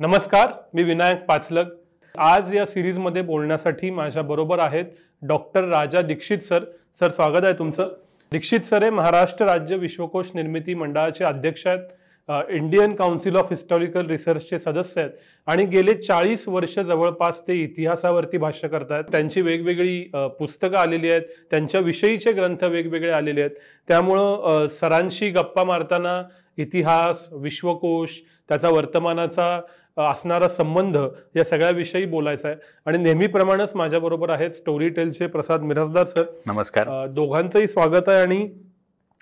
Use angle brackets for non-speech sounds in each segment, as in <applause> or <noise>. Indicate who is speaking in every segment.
Speaker 1: नमस्कार मी विनायक पाचलक आज या सिरीजमध्ये बोलण्यासाठी माझ्याबरोबर आहेत doctor Raja Dikshit sir. Sir स्वागत आहे तुमचं. दीक्षित सर हे महाराष्ट्र राज्य विश्वकोश निर्मिती मंडळाचे अध्यक्ष आहेत. इंडियन काउन्सिल ऑफ हिस्टॉरिकल रिसर्चचे सदस्य आहेत. आणि गेले चाळीस वर्ष जवळपास ते इतिहासावरती भाष्य करतात त्यांची वेगवेगळी पुस्तकं आलेली आहेत. त्यांच्याविषयीचे ग्रंथ वेगवेगळे आलेले आहेत. त्यामुळं सरांशी गप्पा मारताना इतिहास विश्वकोश त्याचा वर्तमानाचा असणारा संबंध या सगळ्याविषयी बोलायचा आहे आणि नेहमीप्रमाणेच माझ्याबरोबर आहेत स्टोरी टेलचे प्रसाद मिरजदार सर.
Speaker 2: नमस्कार.
Speaker 1: दोघांचंही स्वागत आहे. आणि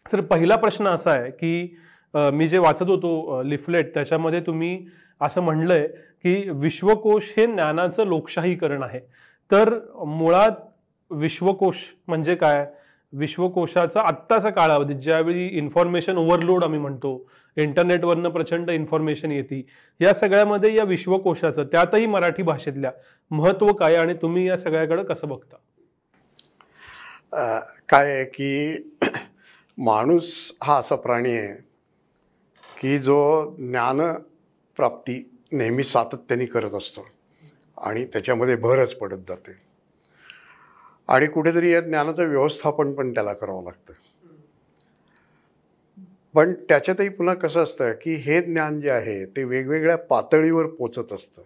Speaker 1: सर पहिला प्रश्न असा आहे की मी जे वाचत होतो लिफलेट त्याच्यामध्ये तुम्ही असं म्हणलंय की विश्वकोश हे ज्ञानाचं लोकशाहीकरण आहे. तर मुळात विश्वकोश म्हणजे काय? विश्वकोशाचा आत्ताचा कालावधी ज्यावेळी इन्फॉर्मेशन ओव्हरलोड आम्ही म्हणतो इंटरनेटवरनं प्रचंड इन्फॉर्मेशन येते या सगळ्यामध्ये या विश्वकोशाचं त्यातही मराठी भाषेतल्या महत्त्व काय आणि तुम्ही या सगळ्याकडं कसं बघता?
Speaker 3: काय आहे की <clears throat> माणूस हा असा प्राणी आहे की जो ज्ञानप्राप्ती नेहमी सातत्याने करत असतो आणि त्याच्यामध्ये भरच पडत जाते. आणि कुठेतरी या ज्ञानाचं व्यवस्थापन पण त्याला करावं लागतं. पण त्याच्यातही पुन्हा कसं असतं की हे ज्ञान जे आहे ते वेगवेगळ्या पातळीवर पोचत असतं.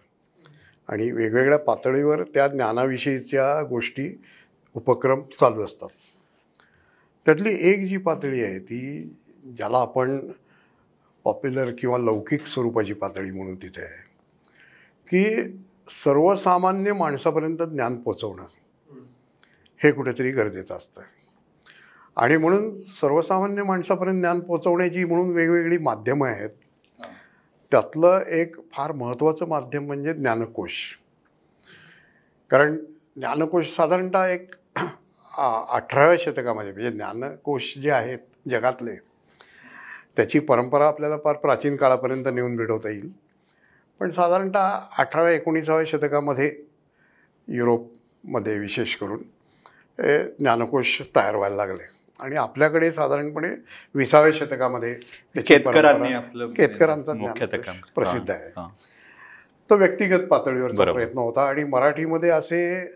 Speaker 3: आणि वेगवेगळ्या पातळीवर त्या ज्ञानाविषयीच्या गोष्टी उपक्रम चालू असतात. त्यातली एक जी पातळी आहे ती ज्याला आपण पॉप्युलर किंवा लौकिक स्वरूपाची पातळी म्हणून तिथे आहे की सर्वसामान्य माणसापर्यंत ज्ञान पोचवणं. हे कुठेतरी गरजेचं असतं. आणि म्हणून सर्वसामान्य माणसापर्यंत ज्ञान पोचवण्याची म्हणून वेगवेगळी माध्यमं आहेत. त्यातलं एक फार महत्त्वाचं माध्यम म्हणजे ज्ञानकोश. कारण ज्ञानकोश साधारणतः एक अठराव्या शतकामध्ये म्हणजे ज्ञानकोश जे आहेत जगातले त्याची परंपरा आपल्याला फार प्राचीन काळापर्यंत नेऊन भेटवता येईल. पण साधारणतः अठराव्या एकोणीसाव्या शतकामध्ये युरोपमध्ये विशेष करून ज्ञानकोश तयार व्हायला लागले. आणि आपल्याकडे साधारणपणे विसाव्या शतकामध्ये
Speaker 2: आपलं
Speaker 3: केतकरांचा
Speaker 2: काम
Speaker 3: प्रसिद्ध आहे. तो व्यक्तिगत पातळीवरचा. प्रयत्न होता आणि मराठीमध्ये असे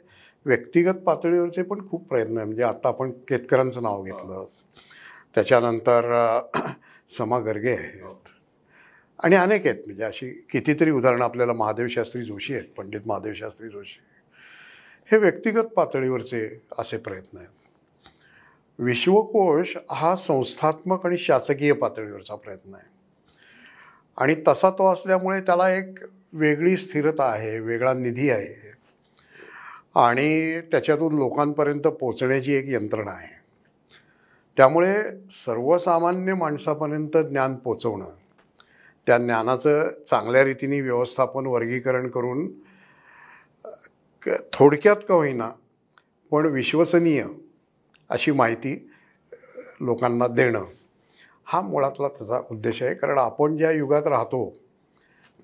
Speaker 3: व्यक्तिगत पातळीवरचे पण खूप प्रयत्न आहे. म्हणजे आता आपण केतकरांचं नाव घेतलं. त्याच्यानंतर समा गर्गे आहेत. आणि अनेक आहेत. म्हणजे अशी कितीतरी उदाहरणं आपल्याला महादेव शास्त्री जोशी आहेत. पंडित महादेव शास्त्री जोशी. हे व्यक्तिगत पातळीवरचे असे प्रयत्न आहेत. विश्वकोश हा संस्थात्मक आणि शासकीय पातळीवरचा प्रयत्न आहे. आणि तसा तो असल्यामुळे त्याला एक वेगळी स्थिरता आहे वेगळा निधी आहे. आणि त्याच्यातून लोकांपर्यंत पोचण्याची एक यंत्रणा आहे. त्यामुळे सर्वसामान्य माणसापर्यंत ज्ञान पोचवणं त्या ज्ञानाचं चांगल्या रीतीने व्यवस्थापन वर्गीकरण करून क- थोडक्यात का होईना पण विश्वसनीय अशी माहिती लोकांना देणं हा मुळातला त्याचा उद्देश आहे. कारण आपण ज्या युगात राहतो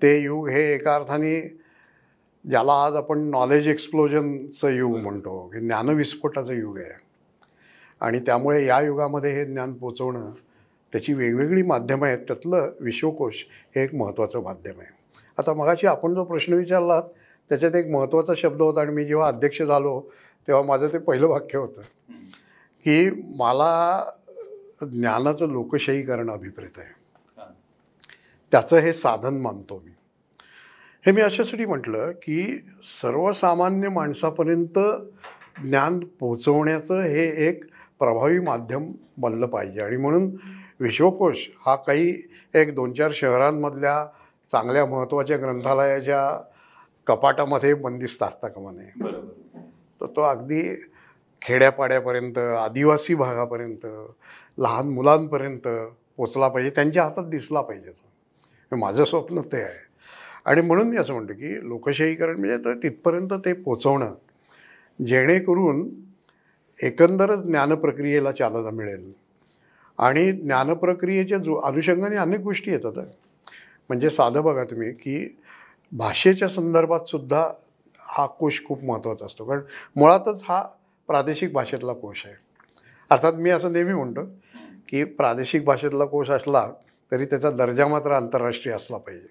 Speaker 3: ते युग हे एका अर्थाने ज्याला आज आपण नॉलेज एक्सप्लोजनचं युग म्हणतो की ज्ञानविस्फोटाचं युग आहे. आणि त्यामुळे या युगामध्ये हे ज्ञान पोचवणं त्याची वेगवेगळी माध्यमं आहेत. त्यातलं विश्वकोश हे एक महत्त्वाचं माध्यम आहे. आता मगाशी आपण जो प्रश्न विचारलात त्याच्यात एक महत्त्वाचा शब्द होता आणि मी जेव्हा अध्यक्ष झालो तेव्हा माझं ते पहिलं वाक्य होतं की मला ज्ञानाचं लोकशाही करणं अभिप्रेत आहे. त्याचं हे साधन मानतो मी. हे मी अशासाठी म्हटलं की सर्वसामान्य माणसापर्यंत ज्ञान पोचवण्याचं हे एक प्रभावी माध्यम बनलं पाहिजे. आणि म्हणून विश्वकोश हा काही एक दोन चार शहरांमधल्या चांगल्या महत्त्वाच्या ग्रंथालयाच्या कपाटामध्ये बंदिस्त असता कामा नये तर तो अगदी खेड्यापाड्यापर्यंत आदिवासी भागापर्यंत लहान मुलांपर्यंत पोचला पाहिजे त्यांच्या हातात दिसला पाहिजे तो. माझं स्वप्न ते आहे. आणि म्हणून मी असं म्हणतो की लोकशाहीकरण म्हणजे तर तिथपर्यंत ते पोचवणं जेणेकरून एकंदरच ज्ञानप्रक्रियेला चालना मिळेल. आणि ज्ञानप्रक्रियेच्या जो अनुषंगाने अनेक गोष्टी येतात म्हणजे साधं बघा तुम्ही की भाषेच्या संदर्भात सुद्धा हा कोश खूप महत्त्वाचा असतो. कारण मुळातच हा प्रादेशिक भाषेतला कोश आहे. अर्थात मी असं नेहमी म्हणतो की प्रादेशिक भाषेतला कोश असला तरी त्याचा दर्जा मात्र आंतरराष्ट्रीय असला पाहिजे.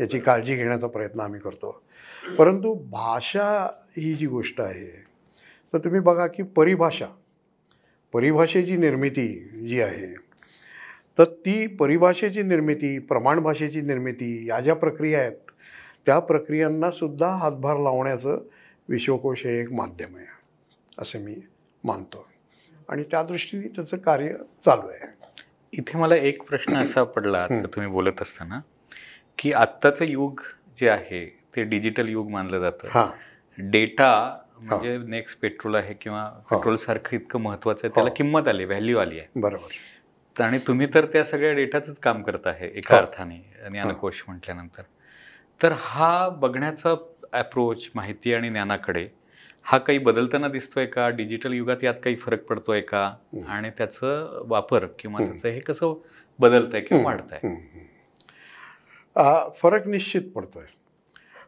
Speaker 3: याची काळजी घेण्याचा प्रयत्न आम्ही करतो. परंतु भाषा ही जी गोष्ट आहे तर तुम्ही बघा की परिभाषा परिभाषेची निर्मिती जी आहे तर ती परिभाषेची निर्मिती प्रमाण भाषेची निर्मिती या ज्या प्रक्रिया आहेत त्या प्रक्रियांना सुद्धा हातभार लावण्याचं विश्वकोश हे एक माध्यम आहे असे मी मानतो आणि त्या दृष्टीने त्याचं कार्य चालू आहे.
Speaker 2: इथे मला एक प्रश्न असा पडला तुम्ही बोलत असताना की आत्ताचं युग जे आहे ते डिजिटल युग मानलं जातं.
Speaker 3: हां.
Speaker 2: डेटा म्हणजे नेक्स्ट पेट्रोल आहे किंवा पेट्रोल सारखं इतकं महत्वाचं आहे त्याला किंमत आली व्हॅल्यू आली आहे.
Speaker 3: बरोबर.
Speaker 2: आणि तुम्ही तर त्या सगळ्या डेटाचंच काम करत आहे एका
Speaker 3: हो.
Speaker 2: अर्थाने ज्ञानकोश म्हटल्यानंतर. तर हा बघण्याचा अप्रोच माहिती आणि ज्ञानाकडे हा काही बदलताना दिसतोय का? डिजिटल युगात यात काही फरक पडतोय का? आणि त्याचं वापर किंवा त्याचं हे कसं बदलतंय किंवा वाढतंय?
Speaker 3: आ, फरक निश्चित पडतो आहे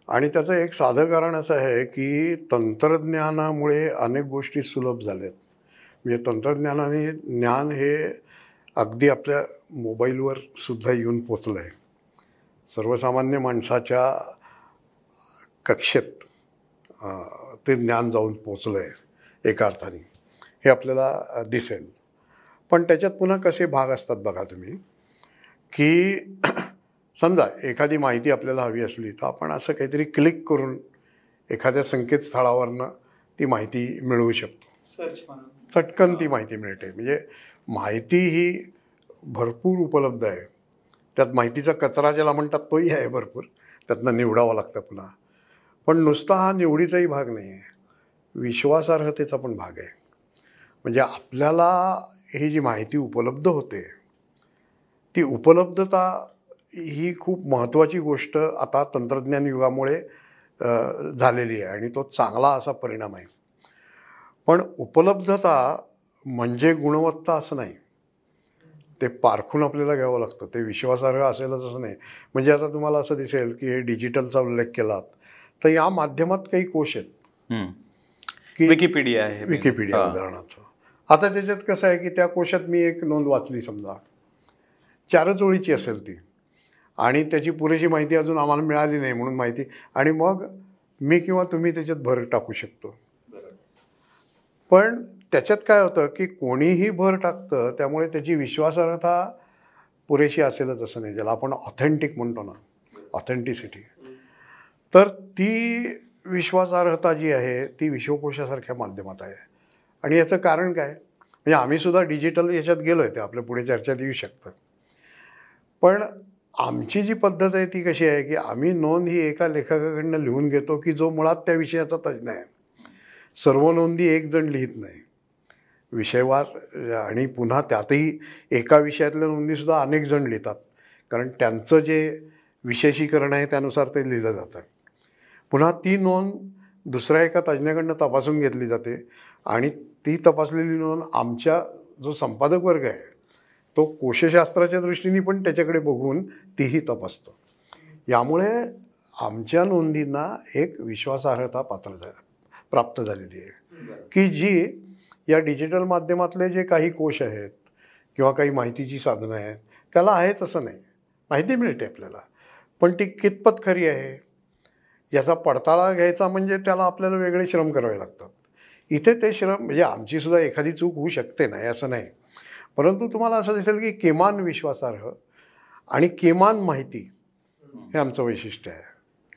Speaker 3: आणि त्याचं एक साधं कारण असं आहे की तंत्रज्ञानामुळे अनेक गोष्टी सुलभ झाल्यात. म्हणजे तंत्रज्ञानाने ज्ञान हे अगदी आपल्या मोबाईलवर सुद्धा येऊन पोचलं आहे सर्वसामान्य माणसाच्या कक्षेत ते ज्ञान जाऊन पोचलं आहे एका अर्थाने. हे आपल्याला दिसेल. पण त्याच्यात पुन्हा कसे भाग असतात बघा तुम्ही की <clears throat> समजा एखादी माहिती आपल्याला हवी असली तर आपण असं काहीतरी क्लिक करून एखाद्या संकेतस्थळावरनं ती माहिती मिळवू शकतो. चटकन ती माहिती मिळते. म्हणजे माहिती ही भरपूर उपलब्ध आहे. त्यात माहितीचा कचरा ज्याला म्हणतात तोही आहे भरपूर. त्यातनं निवडावं लागतं पुन्हा. पण नुसता हा निवडीचाही भाग नाही आहे विश्वासार्हतेचा पण भाग आहे. म्हणजे आपल्याला ही जी माहिती उपलब्ध होते ती उपलब्धता ही खूप महत्त्वाची गोष्ट आता तंत्रज्ञान युगामुळे झालेली आहे आणि तो चांगला असा परिणाम आहे. पण उपलब्धता म्हणजे गुणवत्ता असं नाही. ते पारखून आपल्याला घ्यावं लागतं. ते विश्वासार्ह असेलच असं नाही. म्हणजे आता तुम्हाला असं दिसेल की हे डिजिटलचा उल्लेख केलात. तर या माध्यमात काही कोश आहेत. की
Speaker 2: विकिपीडिया आहे
Speaker 3: विकिपीडिया. उदाहरणार्थ आता त्याच्यात कसं आहे की त्या कोशात मी एक नोंद वाचली समजा. चारच ओळीची असेल ती. आणि त्याची पुरेशी माहिती अजून आम्हाला मिळाली नाही म्हणून माहिती. आणि मग मी किंवा तुम्ही त्याच्यात भर टाकू शकतो. पण त्याच्यात काय होतं की कोणीही भर टाकतं त्यामुळे त्याची विश्वासार्हता पुरेशी असेलच असं नाही. ज्याला आपण ऑथेंटिक म्हणतो ना ऑथेंटिसिटी. तर ती विश्वासार्हता जी आहे ती विश्वकोशासारख्या माध्यमात आहे. आणि याचं कारण काय? म्हणजे आम्हीसुद्धा डिजिटल याच्यात गेलो आहे ते आपल्या पुढे चर्चेत येऊ शकतं. पण आमची जी पद्धत आहे ती कशी आहे की आम्ही नोंद ही एका लेखकाकडनं लिहून घेतो की जो मुळात त्या विषयाचा तज्ज्ञ आहे. सर्व नोंदी एक जण लिहित नाही. विषयवार आणि पुन्हा त्यातही एका विषयातल्या नोंदीसुद्धा अनेक जण लिहितात. कारण त्यांचं जे विशेषीकरण आहे त्यानुसार ते लिहिलं जातं. पुन्हा ती नोंद दुसऱ्या एका तज्ज्ञाकडनं तपासून घेतली जाते. आणि ती तपासलेली नोंद आमच्या जो संपादक वर्ग आहे तो कोशशास्त्राच्या दृष्टीने पण त्याच्याकडे बघून तीही तपासतो. यामुळे आमच्या नोंदींना एक विश्वासार्हता पात्र झा प्राप्त झालेली आहे. की जी या डिजिटल माध्यमातले जे काही कोश आहेत किंवा काही माहितीची साधनं आहेत त्याला आहेच असं नाही. माहिती मिळते आपल्याला. पण ती कितपत खरी आहे? याचा पडताळा घ्यायचा म्हणजे त्याला आपल्याला वेगळे श्रम करावे लागतात. इथे ते श्रम म्हणजे आमचीसुद्धा एखादी चूक होऊ शकते नाही असं नाही. परंतु तुम्हाला असं दिसेल की किमान विश्वासार्ह आणि किमान माहिती हे आमचं वैशिष्ट्य आहे.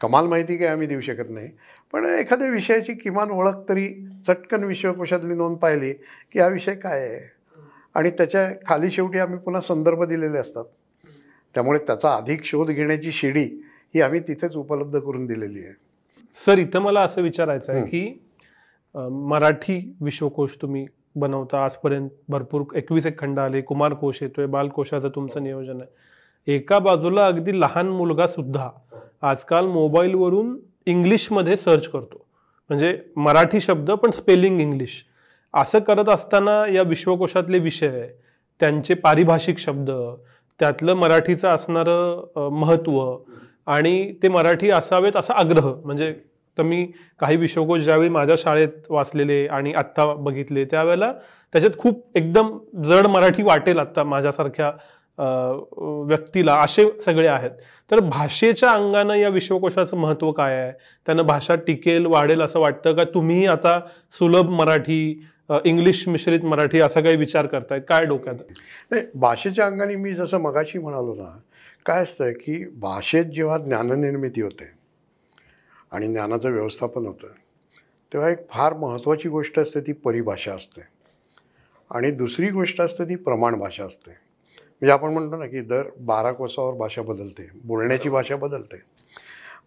Speaker 3: कमाल माहिती काही आम्ही देऊ शकत नाही. पण एखाद्या विषयाची किमान ओळख तरी चटकन विश्वकोशातली नोंद पाहिली की हा विषय काय आहे? आणि त्याच्याखाली शेवटी आम्ही पुन्हा संदर्भ दिलेले असतात. त्यामुळे त्याचा अधिक शोध घेण्याची शिडी ही आम्ही तिथेच उपलब्ध करून दिलेली आहे.
Speaker 1: सर इथं मला असं विचारायचं आहे की मराठी विश्वकोश तुम्ही बनवता आजपर्यंत भरपूर एकवीस एक खंड आले कुमारकोश येतोय बालकोशाचं तुमचं नियोजन आहे. एका बाजूला अगदी लहान मुलगा सुद्धा आजकाल मोबाईलवरून इंग्लिशमध्ये सर्च करतो. म्हणजे मराठी शब्द पण स्पेलिंग इंग्लिश असं करत असताना या विश्वकोशातले विषय त्यांचे पारिभाषिक शब्द त्यातलं मराठीचं असणारं महत्त्व आणि ते मराठी असावेत असा आग्रह. म्हणजे तर मी काही विश्वकोश ज्यावेळी माझ्या शाळेत वाचलेले आणि आत्ता बघितले त्यावेळेला त्याच्यात खूप एकदम जड मराठी वाटेल आत्ता माझ्यासारख्या व्यक्तीला असे सगळे आहेत. तर भाषेच्या अंगानं या विश्वकोशाचं महत्त्व काय आहे? त्यानं भाषा टिकेल वाढेल असं वाटतं का? तुम्ही आता सुलभ मराठी इंग्लिश मिश्रित मराठी असा काही विचार करताय? काय डोक्यात?
Speaker 3: नाही भाषेच्या अंगाने मी जसं मगाशी म्हणालो ना काय असतं की भाषेत जेव्हा ज्ञाननिर्मिती होते आणि ज्ञानाचं व्यवस्थापन होतं तेव्हा एक फार महत्त्वाची गोष्ट असते ती परिभाषा असते. आणि दुसरी गोष्ट असते ती प्रमाण भाषा असते. म्हणजे आपण म्हणतो ना की दर बारा कोसावर भाषा बदलते बोलण्याची भाषा बदलते.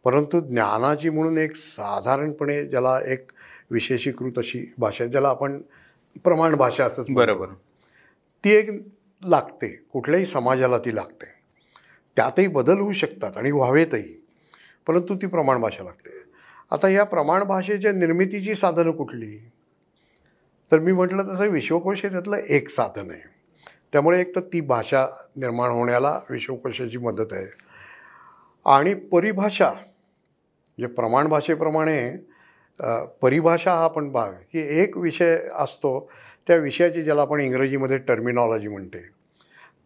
Speaker 3: परंतु ज्ञानाची म्हणून एक साधारणपणे ज्याला एक विशेषीकृत अशी भाषा ज्याला आपण प्रमाण भाषा असंच.
Speaker 2: बरोबर.
Speaker 3: ती एक लागते कुठल्याही समाजाला ती लागते. त्यातही बदल होऊ शकतात आणि व्हावेतही परंतु ती प्रमाण भाषा लागते. आता या प्रमाण भाषेच्या निर्मितीची साधनं कुठली? तर मी म्हटलं तसं विश्वकोश हे त्यातलं एक साधन आहे. त्यामुळे एक तर ती भाषा निर्माण होण्याला विश्वकोशाची मदत आहे. आणि परिभाषा म्हणजे प्रमाण भाषेप्रमाणे परिभाषा हा पण भाग की एक विषय असतो त्या विषयाची ज्याला आपण इंग्रजीमध्ये टर्मिनॉलॉजी म्हणते.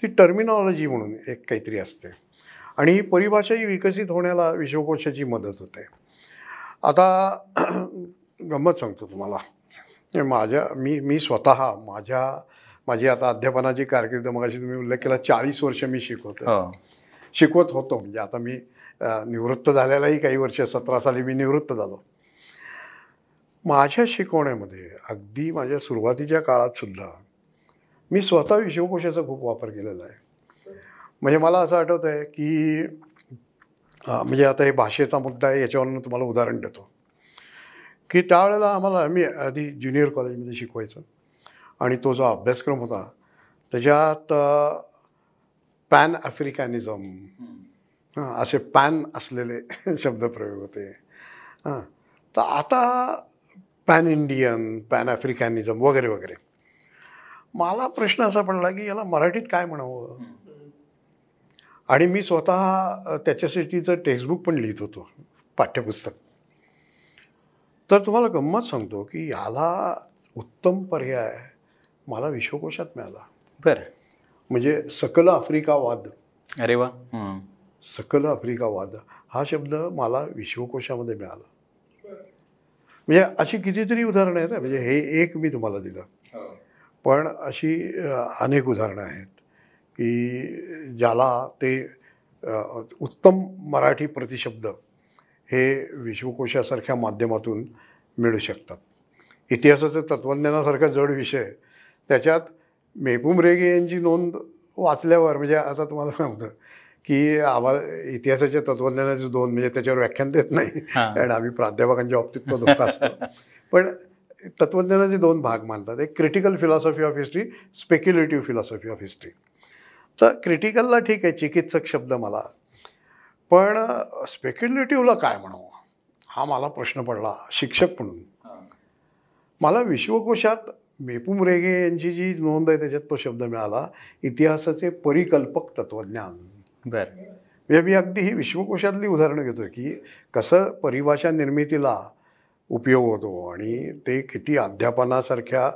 Speaker 3: ती टर्मिनॉलॉजी म्हणून एक काहीतरी असते. आणि ही परिभाषा ही विकसित होण्याला विश्वकोशाची मदत होते. आता गंमत सांगतो तुम्हाला. माझ्या मी मी स्वतः माझ्या माझी आता अध्यापनाची कारकीर्द मगाशी तुम्ही उल्लेख केला चाळीस वर्ष मी शिकवतो
Speaker 2: हो.
Speaker 3: शिकवत होतो. म्हणजे आता मी निवृत्त झालेलाही काही वर्ष सतरा साली मी निवृत्त झालो. माझ्या शिकवण्यामध्ये अगदी माझ्या सुरुवातीच्या काळात सुद्धा मी स्वतः विश्वकोशाचा खूप वापर केलेला आहे. म्हणजे मला असं आठवतं आहे की म्हणजे आता हे भाषेचा मुद्दा आहे याच्यावरून तुम्हाला उदाहरण देतो. की त्यावेळेला आम्हाला मी आधी ज्युनियर कॉलेजमध्ये शिकवायचं. आणि तो जो अभ्यासक्रम होता त्याच्यात पॅन आफ्रिकॅनिझम हां असे पॅन असलेले <laughs> शब्दप्रयोग होते. हां. तर आता पॅन इंडियन पॅन आफ्रिकॅनिझम वगैरे वगैरे. मला प्रश्न असा पडला की याला मराठीत काय म्हणावं? आणि मी स्वतः त्याच्यासाठीचं टेक्स्टबुक पण लिहित होतो पाठ्यपुस्तक. तर तुम्हाला गंमत सांगतो की याला उत्तम पर्याय मला विश्वकोशात मिळाला.
Speaker 2: बरं.
Speaker 3: म्हणजे सकल आफ्रिकावाद.
Speaker 2: अरे वा. हं.
Speaker 3: सकल आफ्रिकावाद. हा शब्द मला विश्वकोशामध्ये मिळाला. म्हणजे अशी कितीतरी उदाहरणं आहेत ना, म्हणजे हे एक मी तुम्हाला दिलं. पण अशी अनेक उदाहरणं आहेत की ज्याला ते उत्तम मराठी प्रतिशब्द हे विश्वकोशासारख्या माध्यमातून मिळू शकतात. इतिहासाचं तत्त्वज्ञानासारखा जड विषय त्याच्यात मेहबूब रेगे यांची नोंद वाचल्यावर म्हणजे आता तुम्हाला सांगतो की आम्हाला इतिहासाच्या तत्त्वज्ञानाचे दोन म्हणजे त्याच्यावर व्याख्यान देत नाही. कारण आम्ही प्राध्यापकांच्या बाबतीत तो धोका असतो. पण तत्त्वज्ञानाचे दोन भाग मानतात एक critical philosophy of history speculative philosophy of history तर क्रिटिकलला ठीक आहे चिकित्सक शब्द मला. पण स्पेक्युलेटिव्हला काय म्हणावं? हा मला प्रश्न पडला शिक्षक म्हणून. मला विश्वकोशात मेपूम रेगे यांची जी नोंद आहे त्याच्यात तो शब्द मिळाला इतिहासाचे परिकल्पक तत्त्वज्ञान
Speaker 2: बरं.
Speaker 3: म्हणजे मी अगदी ही विश्वकोशातली उदाहरणं घेतो की कसं परिभाषा निर्मितीला उपयोग होतो आणि ते किती अध्यापनासारख्या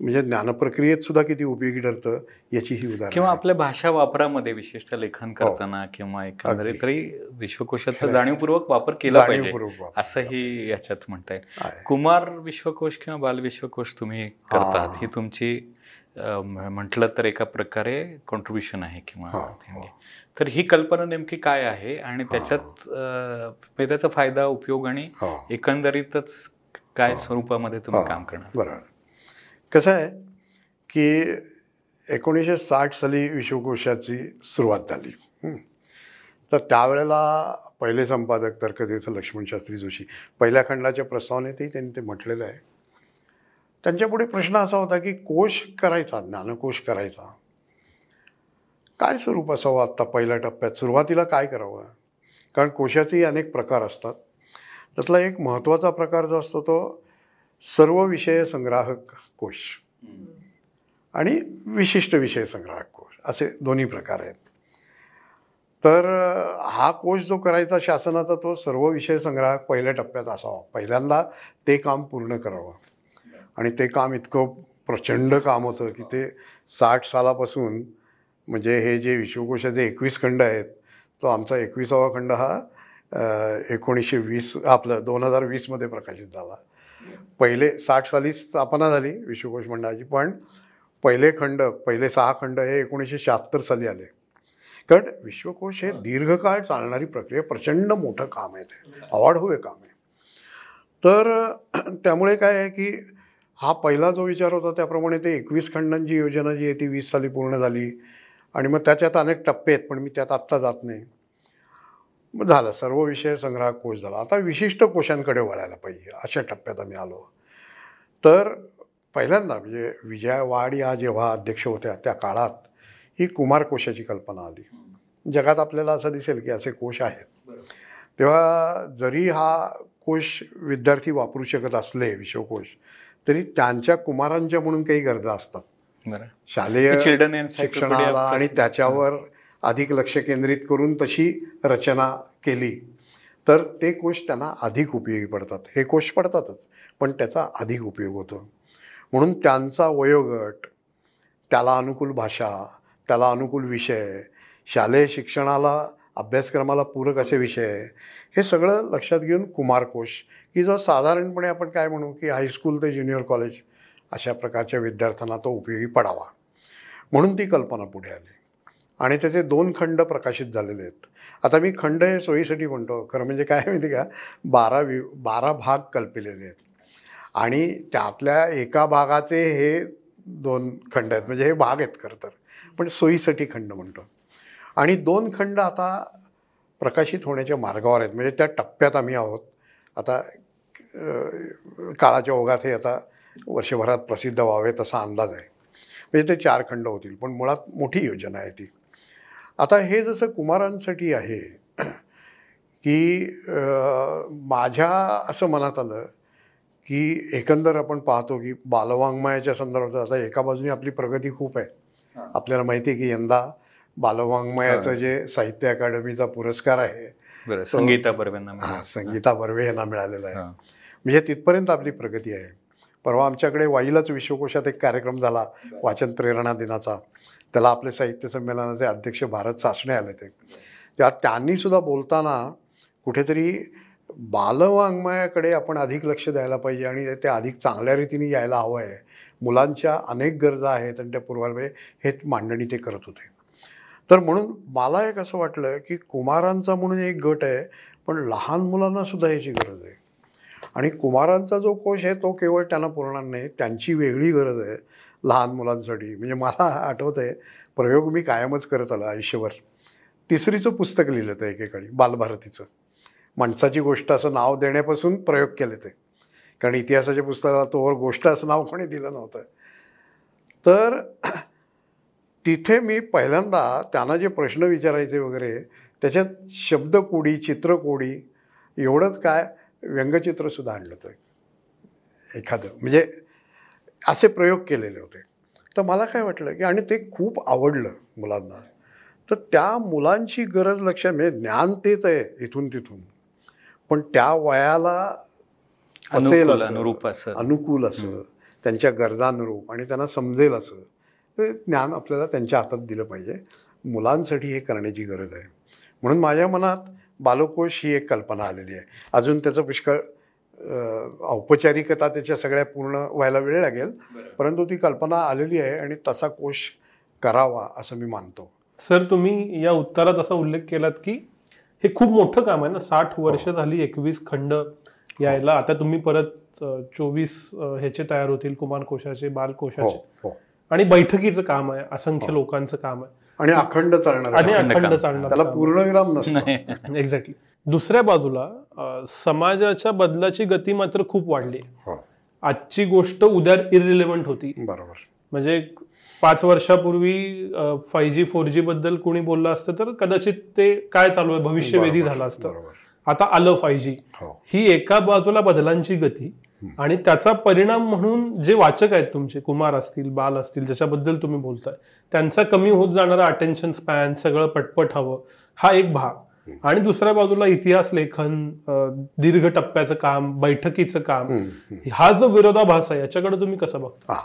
Speaker 3: म्हणजे ज्ञानप्रक्रियेत सुद्धा किती उपयोगी ठरतं याची ही उदाहरण
Speaker 2: किंवा आपल्या भाषा वापरामध्ये विशेषतः लेखन करताना किंवा एकंदरीत. तरी विश्वकोशाचा. जाणीवपूर्वक वापर केला पाहिजे. असंही याच्यात म्हणता येईल. कुमार विश्वकोश किंवा बाल विश्वकोश तुम्ही करतात
Speaker 3: हा.
Speaker 2: ही तुमची म्हटलं तर एका प्रकारे कॉन्ट्रीब्युशन आहे किंवा
Speaker 3: हा.
Speaker 2: तर ही कल्पना नेमकी काय आहे आणि त्याच्यात त्याचा फायदा उपयोग आणि
Speaker 3: हो.
Speaker 2: एकंदरीतच काय स्वरूपामध्ये तुम्ही
Speaker 3: हा,
Speaker 2: काम करणार
Speaker 3: बरोबर कसं आहे की एकोणीसशे साठ साली विश्वकोशाची सुरुवात झाली. तर त्यावेळेला पहिले संपादक तर्कतीर्थ लक्ष्मण शास्त्री जोशी. पहिल्या खंडाच्या प्रस्तावनेतही त्यांनी ते म्हटलेलं आहे. त्यांच्यापुढे प्रश्न असा होता की कोश करायचा ज्ञानकोश करायचा. काय स्वरूप असावं आत्ता पहिल्या टप्प्यात? सुरुवातीला काय करावं? कारण कोशाचेही अनेक प्रकार असतात. त्यातला एक महत्त्वाचा प्रकार जो असतो तो सर्व विषय संग्राहक कोश. आणि विशिष्ट विषय संग्राहक कोश. असे दोन्ही प्रकार आहेत. तर हा कोश जो करायचा शासनाचा तो सर्व विषय संग्राहक पहिल्या टप्प्यात असावा. पहिल्यांदा ते काम पूर्ण करावं. आणि ते काम इतकं प्रचंड काम होतं की ते साठ सालापासून म्हणजे हे जे विश्वकोशाचे एकवीस खंड आहेत तो आमचा एकविसावा खंड हा एकोणीसशे वीस आपलं दोन हजार वीसमध्ये प्रकाशित झाला. पहिले साठ साली स्थापना झाली विश्वकोश मंडळाची पण पहिले खंड पहिले सहा खंड हे एकोणीसशे शहात्तर साली आले. कारण विश्वकोश हे दीर्घकाळ चालणारी प्रक्रिया प्रचंड मोठं काम आहे ते अवाढव्य काम आहे. तर <clears throat> त्यामुळे काय आहे की हा पहिला जो विचार होता त्याप्रमाणे ते एकवीस खंडांची योजना जी आहे ती वीस साली पूर्ण झाली. आणि मग त्याच्यात अनेक टप्पे आहेत पण मी त्यात आत्ता जात नाही. मग झालं. सर्व विषय संग्रह कोश झाला. आता विशिष्ट कोशांकडे वळायला पाहिजे. अशा टप्प्यात आम्ही आलो. तर पहिल्यांदा म्हणजे विजया वाड या जेव्हा अध्यक्ष होत्या त्या काळात ही कुमार कोशाची कल्पना आली. जगात आपल्याला असं दिसेल की असे कोश आहेत. तेव्हा जरी हा कोश विद्यार्थी वापरू शकत असले विश्वकोश तरी त्यांच्या कुमारांच्या म्हणून काही गरजा असतात. शालेय शिक्षणाला आणि त्याच्यावर अधिक लक्ष केंद्रित करून तशी रचना केली. तर ते कोश त्यांना अधिक उपयोगी पडतात. हे कोश पडतातच पण त्याचा अधिक उपयोग होतो. म्हणून त्यांचा वयोगट त्याला अनुकूल भाषा त्याला अनुकूल विषय शालेय शिक्षणाला अभ्यासक्रमाला पूरक असे विषय हे सगळं लक्षात घेऊन कुमारकोश की जो साधारणपणे आपण काय म्हणू की हायस्कूल ते ज्युनियर कॉलेज अशा प्रकारच्या विद्यार्थ्यांना तो उपयोगी पडावा. म्हणून ती कल्पना पुढे आली. आणि त्याचे दोन खंड प्रकाशित झालेले आहेत. आता मी खंड हे सोयीसाठी म्हणतो. खरं म्हणजे काय माहिती का? बारा वि बारा भाग कल्पिलेले आहेत. आणि त्यातल्या एका भागाचे हे दोन खंड आहेत. म्हणजे हे भाग आहेत खरं तर. पण सोयीसाठी खंड म्हणतो. आणि दोन खंड आता प्रकाशित होण्याच्या मार्गावर आहेत. म्हणजे त्या टप्प्यात आम्ही आहोत. आता काळाच्या ओघात हे आता वर्षभरात प्रसिद्ध व्हावेत असा अंदाज आहे. म्हणजे ते चार खंड होतील. पण मुळात मोठी योजना आहे ती. आता हे जसं कुमारांसाठी आहे की माझ्या असं मनात आलं की एकंदर आपण पाहतो की बालवाङ्मयाच्या संदर्भात आता एका बाजूने आपली प्रगती खूप आहे. आपल्याला माहिती आहे की यंदा बालवाङ्मयाचं जे साहित्य अकादमीचा पुरस्कार आहे
Speaker 2: संगीता बर्वेंना
Speaker 3: हा संगीता बर्वे यांना मिळालेला आहे. म्हणजे तिथपर्यंत आपली प्रगती आहे. परवा आमच्याकडे वाईलाच विश्वकोशात एक कार्यक्रम झाला वाचन प्रेरणा दिनाचा. त्याला आपले साहित्य संमेलनाचे अध्यक्ष भारत सासणे आले ते. त्या त्यांनीसुद्धा बोलताना कुठेतरी बालवाङ्मयाकडे आपण अधिक लक्ष द्यायला पाहिजे आणि ते अधिक चांगल्या रीतीने यायला हवं आहे. मुलांच्या अनेक गरजा आहेत आणि त्या पूर्वाला हे मांडणी ते करत होते. तर म्हणून मला एक असं वाटलं की कुमारांचा म्हणून एक गट आहे पण लहान मुलांनासुद्धा याची गरज आहे. आणि कुमारांचा जो कोश आहे तो केवळ त्यांना पुरणार नाही त्यांची वेगळी गरज आहे. लहान मुलांसाठी. म्हणजे मला आठवत आहे प्रयोग मी कायमच करत आलो आयुष्यभर. तिसरीचं पुस्तक लिहिलं होतं एकेकाळी बालभारतीचं. माणसाची गोष्ट असं नाव देण्यापासून प्रयोग केले ते कारण इतिहासाच्या पुस्तकाला तोवर गोष्ट असं नाव कोणी दिलं नव्हतं. तर तिथे मी पहिल्यांदा त्यांना जे प्रश्न विचारायचे वगैरे त्याच्यात शब्दकोडी चित्रकोडी एवढंच काय व्यंगचित्रसुद्धा आणलं होतं. एखादं. म्हणजे असे प्रयोग केलेले होते. तर मला काय वाटलं की आणि ते खूप आवडलं मुलांना. तर त्या मुलांची गरज लक्षात म्हणजे ज्ञान तेच आहे इथून तिथून. पण त्या वयाला पचेल
Speaker 2: अनुकूल
Speaker 3: असं,
Speaker 2: अनुरूप असं.
Speaker 3: अनुकूल असं त्यांच्या गरजानुरूप आणि त्यांना समजेल असं ते ज्ञान आपल्याला त्यांच्या हातात दिलं पाहिजे. मुलांसाठी हे करण्याची गरज आहे. म्हणून माझ्या मनात बालकोश ही एक कल्पना आलेली आहे. अजून त्याचं पुष्कळ औपचारिकता त्याच्या सगळ्या पूर्ण व्हायला वेळ लागेल. परंतु ती कल्पना आलेली आहे आणि तसा कोश करावा असं मी मानतो.
Speaker 1: सर तुम्ही या उत्तरात असा उल्लेख केलात की हे खूप मोठं काम आहे ना? साठ वर्ष झाली एकवीस खंड यायला. आता तुम्ही परत चोवीस ह्याचे तयार होतील कुमार कोशाचे बाल
Speaker 3: हो
Speaker 1: कोशाचे.
Speaker 3: हो
Speaker 1: आणि बैठकीचं काम आहे असंख्य लोकांचं काम आहे.
Speaker 3: आणि अखंड चालणार
Speaker 1: आणि
Speaker 3: आहे.
Speaker 2: अखंड.
Speaker 1: चालणार
Speaker 3: त्याला पूर्णविराम नसतो. <laughs>
Speaker 1: एक्झॅक्टली दुसऱ्या बाजूला समाजाच्या बदलाची गती मात्र खूप वाढली.
Speaker 3: हो.
Speaker 1: आजची गोष्ट उद्या इरिलेव्हंट होती.
Speaker 3: बरोबर.
Speaker 1: म्हणजे पाच वर्षापूर्वी फाय जी फोर जी बद्दल कोणी बोललं असतं तर कदाचित ते काय चालू आहे? भविष्यवेधी झालं असतं. आता आलं फाय जी
Speaker 3: हो.
Speaker 1: ही एका बाजूला बदलांची गती आणि त्याचा परिणाम म्हणून जे वाचक आहेत तुमचे कुमार असतील बाल असतील ज्याच्याबद्दल तुम्ही बोलताय त्यांचा कमी होत जाणारा अटेन्शन स्पॅन सगळं पटपट हवं हा एक भाग. आणि दुसऱ्या बाजूला इतिहास लेखन दीर्घ टप्प्याचं काम बैठकीचं काम. हा जो विरोधाभास आहे याच्याकडे तुम्ही कसं बघता?
Speaker 3: हा.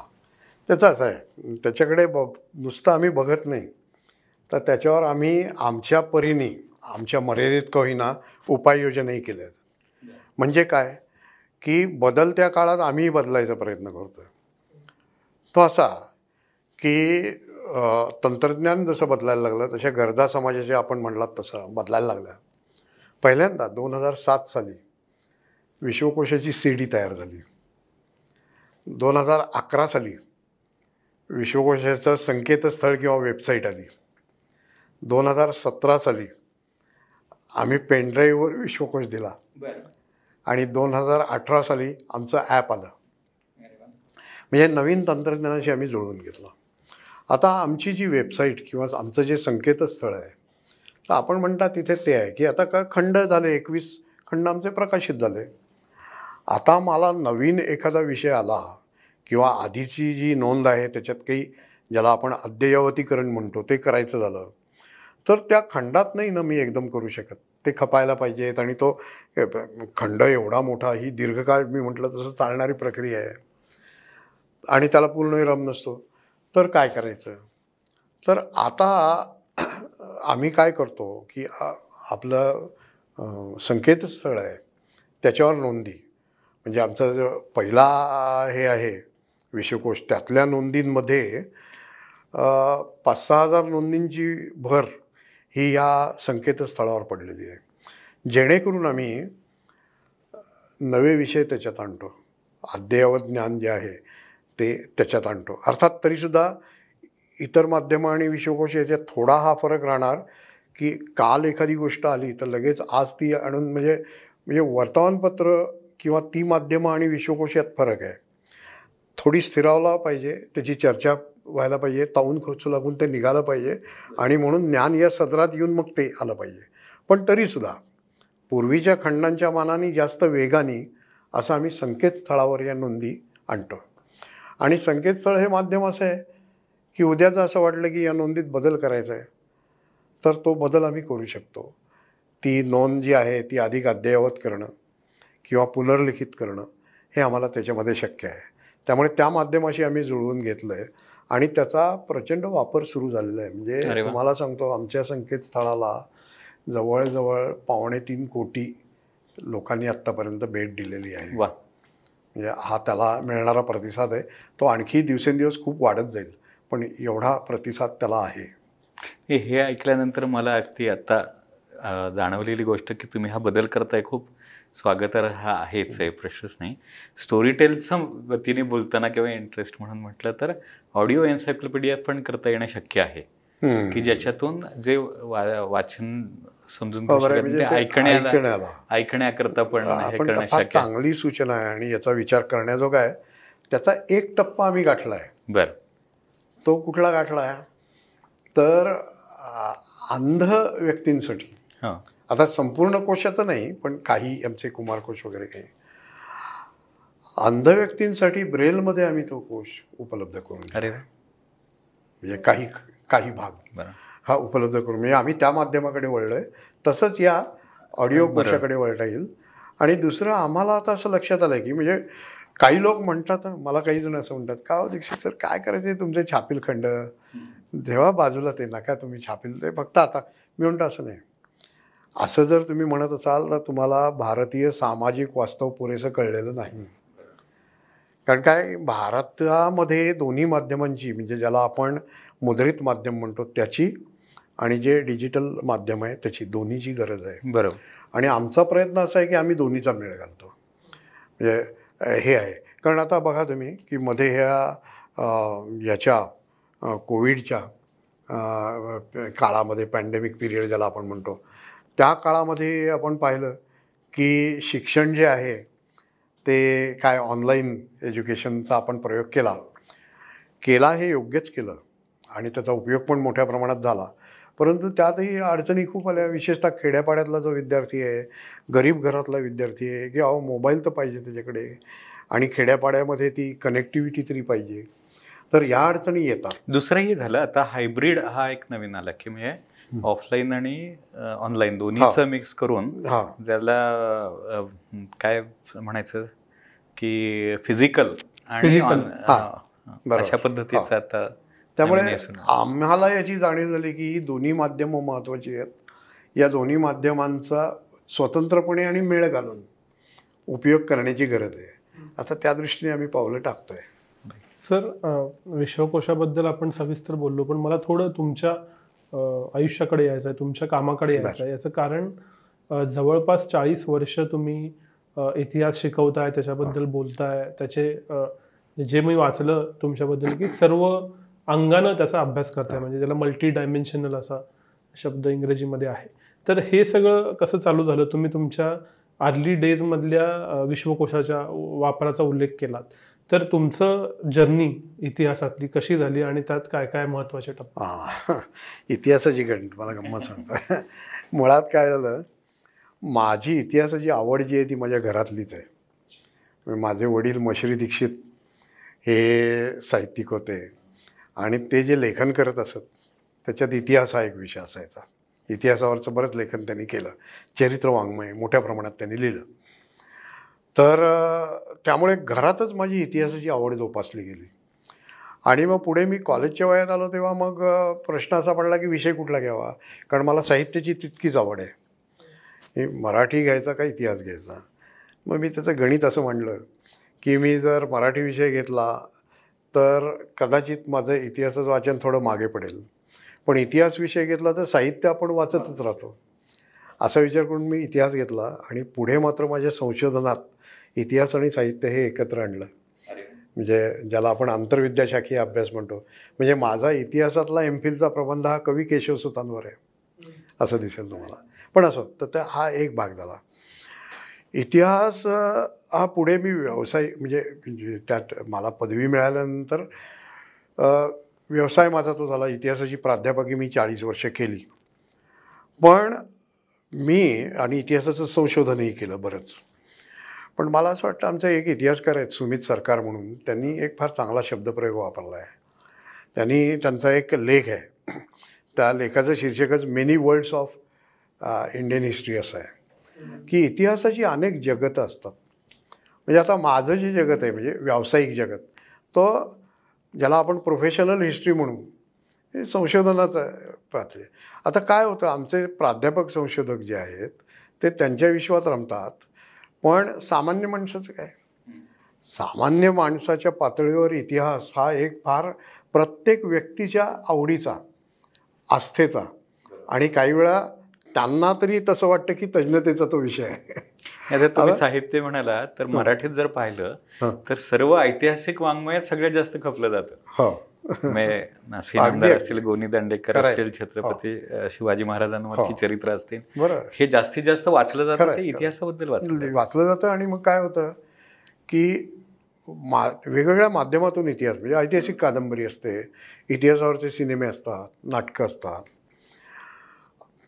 Speaker 3: त्याचं असं आहे. त्याच्याकडे बघ नुसतं आम्ही बघत नाही. तर त्याच्यावर आम्ही आमच्या परीने आमच्या मर्यादित का होईना उपाययोजनाही केल्या आहेत म्हणजे काय? की बदलत्या काळात आम्हीही बदलायचा प्रयत्न करतो आहे तो असा की तंत्रज्ञान जसं बदलायला लागलं तशा गरजा समाजाच्या आपण म्हणलात तसं बदलायला लागल्या. पहिल्यांदा दोन हजार सात साली विश्वकोशाची सी डी तयार झाली. दोन हजार अकरा साली विश्वकोशाचं संकेतस्थळ किंवा वेबसाईट आली. दोन हजार सतरा साली आम्ही पेनड्राईव्हवर विश्वकोश दिला. आणि दोन हजार अठरा साली आमचं ॲप आलं. म्हणजे नवीन तंत्रज्ञानाशी आम्ही जुळवून घेतलं. आता आमची जी वेबसाईट किंवा आमचं जे संकेतस्थळ आहे तर आपण म्हणता तिथे ते आहे की आता का खंड झाले एकवीस खंड आमचे प्रकाशित झाले. आता मला नवीन एखादा विषय आला किंवा आधीची जी नोंद आहे त्याच्यात काही ज्याला आपण अद्ययावतीकरण म्हणतो ते करायचं झालं तर त्या खंडात नाही ना मी एकदम करू शकत. ते खपायला पाहिजेत आणि तो खंड एवढा मोठा ही दीर्घकाळ मी म्हटलं तसं चालणारी प्रक्रिया आहे. आणि त्याला पूर्णविराम नसतो. तर काय करायचं? तर आता आम्ही काय करतो की आपलं संकेतस्थळ आहे. त्याच्यावर नोंदी. म्हणजे आमचा जो पहिला हे आहे विश्वकोश त्यातल्या नोंदींमध्ये पाच सहा हजार नोंदींची भर ही या संकेतस्थळावर पडलेली आहे. जेणेकरून आम्ही नवे विषय त्याच्यात आणतो. अद्ययावत ज्ञान जे आहे ते त्याच्यात आणतो. अर्थात तरीसुद्धा इतर माध्यमं आणि विश्वकोश याच्यात थोडा हा फरक राहणार की काल एखादी गोष्ट आली तर लगेच आज ती आणून म्हणजे म्हणजे वर्तमानपत्र किंवा ती माध्यमं आणि विश्वकोश यात फरक आहे. थोडी स्थिरावला पाहिजे त्याची चर्चा व्हायला पाहिजे ताऊन खोचू लागून ते निघालं पाहिजे आणि म्हणून ज्ञान या सदरात येऊन मग ते आलं पाहिजे. पण तरीसुद्धा पूर्वीच्या खंडांच्या मानाने जास्त वेगाने असं आम्ही संकेतस्थळावर या नोंदी आणतो. आणि संकेतस्थळ हे माध्यम असं आहे की उद्याचं असं वाटलं की या नोंदीत बदल करायचा आहे. तर तो बदल आम्ही करू शकतो. ती नोंद जी आहे ती अधिक अद्ययावत करणं किंवा पुनर्लिखित करणं हे आम्हाला त्याच्यामध्ये शक्य आहे. त्यामुळे त्या माध्यमाशी आम्ही जुळवून घेतलं आहे आणि त्याचा प्रचंड वापर सुरू झालेला आहे म्हणजे. तुम्हाला सांगतो आमच्या संकेतस्थळाला जवळजवळ पावणे तीन कोटी लोकांनी आत्तापर्यंत भेट दिलेली आहे. म्हणजे हा त्याला मिळणारा प्रतिसाद आहे. तो आणखी दिवसेंदिवस खूप वाढत जाईल पण एवढा प्रतिसाद त्याला आहे.
Speaker 2: हे हे ऐकल्यानंतर मला अगदी आता जाणवलेली गोष्ट की तुम्ही हा बदल करताय खूप स्वागतार्ह आहेच आहे प्रश्नच नाही. स्टोरी टेलच्या वतीने बोलताना किंवा इंटरेस्ट म्हणून म्हटलं तर ऑडिओ एन्सायक्लोपीडिया पण करता येणं शक्य आहे. की ज्याच्यातून जे वाचन समजून शकत
Speaker 3: म्हणजे
Speaker 2: ऐकण्याला. ऐकण्याकरता पण हे
Speaker 3: चांगली सूचना आहे आणि याचा विचार करण्याजोगा आहे. त्याचा एक टप्पा आम्ही गाठला आहे.
Speaker 2: बरं.
Speaker 3: तो कुठला गाठला आहे? तर अंध व्यक्तींसाठी.
Speaker 2: हां.
Speaker 3: आता संपूर्ण कोशाचं नाही पण काही आमचे कुमार कोश वगैरे काही. अंध व्यक्तींसाठी ब्रेलमध्ये आम्ही तो कोश उपलब्ध करून.
Speaker 2: अरे.
Speaker 3: म्हणजे काही काही भाग. हा उपलब्ध करून म्हणजे आम्ही त्या माध्यमाकडे वळलो आहे तसंच या ऑडिओ कोशाकडे वळता येईल. आणि दुसरं आम्हाला आता असं लक्षात आलं की म्हणजे काही लोक म्हणतात मला काही जण असं म्हणतात का हो दीक्षित सर काय करायचे तुमचे छापील खंड? जेव्हा बाजूला ते नका तुम्ही छापील ते फक्त आता. मी म्हणतो असं नाही. असं जर तुम्ही म्हणत असाल तर तुम्हाला भारतीय सामाजिक वास्तव पुरेसं कळलेलं नाही. कारण काय भारतामध्ये दोन्ही माध्यमांची म्हणजे ज्याला आपण मुद्रित माध्यम म्हणतो त्याची आणि जे डिजिटल माध्यम आहे त्याची दोन्हीची गरज आहे.
Speaker 2: बरोबर.
Speaker 3: आणि आमचा प्रयत्न असा आहे की आम्ही दोन्हीचा मेळ घालतो. म्हणजे हे आहे. कारण आता बघा तुम्ही की मध्ये ह्या याच्या कोविडच्या काळामध्ये पॅन्डेमिक पिरियड ज्याला आपण म्हणतो त्या काळामध्ये आपण पाहिलं की शिक्षण जे आहे ते काय ऑनलाईन एज्युकेशनचा आपण प्रयोग केला केला हे योग्यच केलं. आणि त्याचा उपयोग पण मोठ्या प्रमाणात झाला. परंतु त्यातही अडचणी खूप आल्या. विशेषतः खेड्यापाड्यातला जो विद्यार्थी आहे गरीब घरातला विद्यार्थी आहे की अहो मोबाईल तर पाहिजे त्याच्याकडे आणि खेड्यापाड्यामध्ये ती कनेक्टिव्हिटी तरी पाहिजे. तर या अडचणी येतात.
Speaker 2: दुसरंही झालं. आता हायब्रिड हा एक नवीन आला की म्हणजे ऑफलाईन आणि ऑनलाईन दोन्हीचं मिक्स करून
Speaker 3: हां.
Speaker 2: ज्याला काय म्हणायचं की फिजिकल आणि
Speaker 3: हा.
Speaker 2: अशा पद्धतीचं आता
Speaker 3: त्यामुळे. आम्हाला याची जाणीव झाली की ही दोन्ही माध्यमं महत्त्वाची आहेत. या दोन्ही माध्यमांचा स्वतंत्रपणे आणि मेळ घालून उपयोग करण्याची गरज आहे. आता त्या दृष्टीने आम्ही पावलं टाकतोय.
Speaker 1: सर विश्वकोशाबद्दल आपण सविस्तर बोललो पण मला थोडं तुमच्या आयुष्याकडे यायचं आहे तुमच्या कामाकडे यायचं आहे याचं कारण जवळपास चाळीस वर्ष तुम्ही इतिहास शिकवताय त्याच्याबद्दल बोलताय. त्याचे जे मी वाचलं तुमच्याबद्दल की सर्व अंगानं त्याचा अभ्यास करताय म्हणजे त्याला मल्टी डायमेन्शनल असा शब्द इंग्रजीमध्ये आहे. तर हे सगळं कसं चालू झालं? तुम्ही तुमच्या अर्ली डेजमधल्या विश्वकोशाच्या वापराचा उल्लेख केलात. तर तुमचं जर्नी इतिहासातली कशी झाली आणि त्यात काय काय महत्त्वाचे टप्पे?
Speaker 3: इतिहासाची गणित मला गंमत सांगतो. मुळात काय झालं? माझी इतिहासाची आवड जी आहे ती माझ्या घरातलीच आहे. म्हणजे माझे वडील मश्री दीक्षित हे साहित्यिक होते. आणि ते जे लेखन करत असत त्याच्यात इतिहास हा एक विषय असायचा. इतिहासावरचं बरंच लेखन त्यांनी केलं. चरित्र वाङ्मय मोठ्या प्रमाणात त्यांनी लिहिलं. तर त्यामुळे घरातच माझी इतिहासाची आवड जोपासली गेली. आणि मग पुढे मी कॉलेजच्या वयात आलो तेव्हा मग प्रश्न असा पडला की विषय कुठला घ्यावा? कारण मला साहित्याची तितकीच आवड आहे. हे मराठी घ्यायचा का इतिहास घ्यायचा? मग मी त्याचं गणित असं म्हणलं की मी जर मराठी विषय घेतला तर कदाचित माझं इतिहासाचं वाचन थोडं मागे पडेल. पण इतिहास विषय घेतला तर साहित्य आपण वाचतच राहतो. असा विचार करून मी इतिहास घेतला आणि पुढे मात्र माझ्या संशोधनात इतिहास आणि साहित्य हे एकत्र आणलं. म्हणजे ज्याला आपण आंतरविद्याशाखीय अभ्यास म्हणतो. म्हणजे माझा इतिहासातला एम फिलचा प्रबंध हा कवी केशवसुतांवर आहे. असं दिसेल तुम्हाला. पण असो तर हा एक भाग झाला. इतिहास हा पुढे मी व्यवसाय म्हणजे, म्हणजे त्यात मला पदवी मिळाल्यानंतर व्यवसाय माझा तो झाला. इतिहासाची प्राध्यापकी मी चाळीस वर्ष केली. पण मी आणि इतिहासाचं संशोधनही केलं बरंच. पण मला असं वाटतं आमचा एक इतिहासकार आहेत सुमित सरकार म्हणून त्यांनी एक फार चांगला शब्दप्रयोग वापरला आहे. त्यांनी त्यांचा एक लेख आहे. त्या लेखाचं शीर्षकच many worlds of Indian history असं आहे. की इतिहासाची अनेक जगतं असतात म्हणजे आता माझं जे जगत आहे म्हणजे व्यावसायिक जगत तो ज्याला आपण प्रोफेशनल हिस्ट्री म्हणू हे संशोधनाचं पातळी आहे. आता काय होतं आमचे प्राध्यापक संशोधक जे आहेत ते त्यांच्या विश्वात रमतात पण सामान्य माणसाचं काय सामान्य माणसाच्या पातळीवर इतिहास हा एक फार प्रत्येक व्यक्तीच्या आवडीचा आस्थेचा आणि काही वेळा त्यांना तरी तसं वाटतं की तज्ज्ञतेचा तो विषय आहे
Speaker 2: तुम्ही साहित्य म्हणाला तर मराठीत जर पाहिलं
Speaker 3: हं.
Speaker 2: तर सर्व ऐतिहासिक वाङ्मयात सगळ्यात जास्त खपलं जातं
Speaker 3: हो.
Speaker 2: असतील गोनी दांडेकर. असतील छत्रपती अ, शिवाजी महाराजांवरची
Speaker 3: हो.
Speaker 2: चरित्र असतील हे जास्तीत जास्त वाचलं जातं. इतिहासाबद्दल. वाचलं जातं
Speaker 3: आणि मग काय होतं की मा वेगवेगळ्या माध्यमातून इतिहास म्हणजे ऐतिहासिक कादंबरी असते इतिहासावरचे सिनेमे असतात नाटकं असतात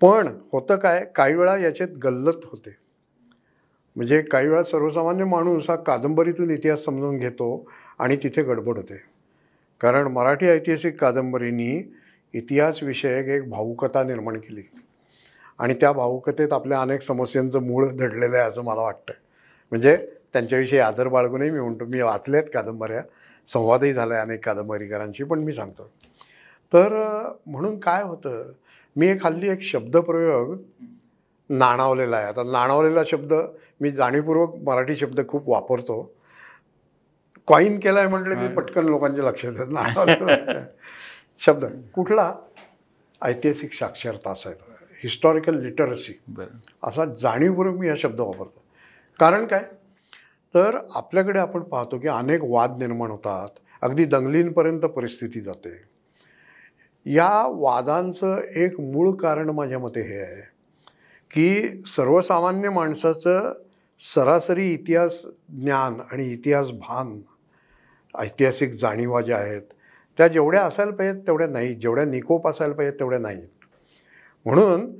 Speaker 3: पण होतं काय काही वेळा याच्यात गल्लत होते. म्हणजे काही वेळा सर्वसामान्य माणूस हा कादंबरीतून इतिहास समजून घेतो आणि तिथे गडबड होते. कारण मराठी ऐतिहासिक कादंबरींनी इतिहासविषयक एक भावुकता निर्माण केली. आणि त्या भावुकतेत आपल्या अनेक समस्यांचं मूळ दडलेलं आहे असं मला वाटतं म्हणजे त्यांच्याविषयी आदर बाळगूनही मी म्हणतो मी वाचल्यात कादंबऱ्या संवादही झाला आहे अनेक कादंबरीकरांशी पण मी सांगतो तर म्हणून काय होतं मी एक हल्ली एक शब्दप्रयोग नाणावलेला आहे. आता नाणावलेला शब्द मी जाणीवपूर्वक मराठी शब्द खूप वापरतो. कॉईन केला आहे म्हटलं की पटकन लोकांच्या लक्षात येत. नाणावलेला <laughs> शब्द. कुठला? ऐतिहासिक साक्षरता असायचा हिस्टॉरिकल लिटरसी असा जाणीवपूर्वक मी हा शब्द वापरतो. कारण काय? तर आपल्याकडे आपण पाहतो की अनेक वाद निर्माण होतात. अगदी दंगलींपर्यंत परिस्थिती जाते. या वादांचं एक मूळ कारण माझ्या मते हे आहे की सर्वसामान्य माणसाचं सरासरी इतिहास ज्ञान आणि इतिहास भान ऐतिहासिक जाणीवा ज्या आहेत त्या जेवढ्या असायला पाहिजेत तेवढ्या नाही जेवढ्या निकोप असायला पाहिजेत तेवढ्या नाहीत. म्हणून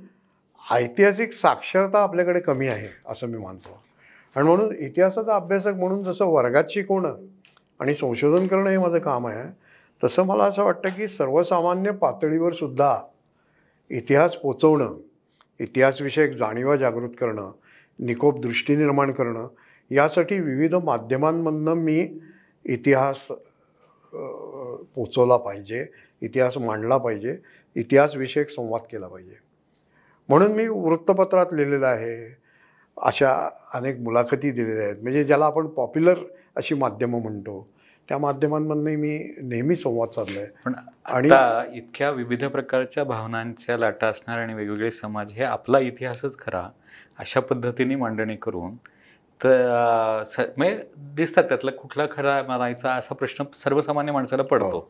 Speaker 3: ऐतिहासिक साक्षरता आपल्याकडे कमी आहे असं मी मानतो. आणि म्हणून इतिहासाचा अभ्यासक म्हणून जसं वर्गात शिकवणं आणि संशोधन करणं हे माझं काम आहे तसं मला असं वाटतं की सर्वसामान्य पातळीवर सुद्धा इतिहास पोचवणं इतिहासविषयक जाणीवा जागृत करणं निकोप दृष्टी निर्माण करणं यासाठी विविध माध्यमांमधनं मी इतिहास पोचवला पाहिजे इतिहास मांडला पाहिजे इतिहासविषयक संवाद केला पाहिजे. म्हणून मी वृत्तपत्रात लिहिलेलं आहे अशा अनेक मुलाखती दिलेल्या आहेत म्हणजे ज्याला आपण पॉप्युलर अशी माध्यमं म्हणतो. त्या माध्यमांमधनंही मी नेहमी संवाद साधला आहे
Speaker 2: पण
Speaker 3: आणि-
Speaker 2: इतक्या विविध प्रकारच्या भावनांच्या लाटा असणार आणि वेगवेगळे समाज हे आपला इतिहासच खरा अशा पद्धतीने मांडणी करून तर स- म्हणजे दिसतात त्यातला कुठला खरा मानायचा असा प्रश्न सर्वसामान्य माणसाला पडतो
Speaker 3: हो.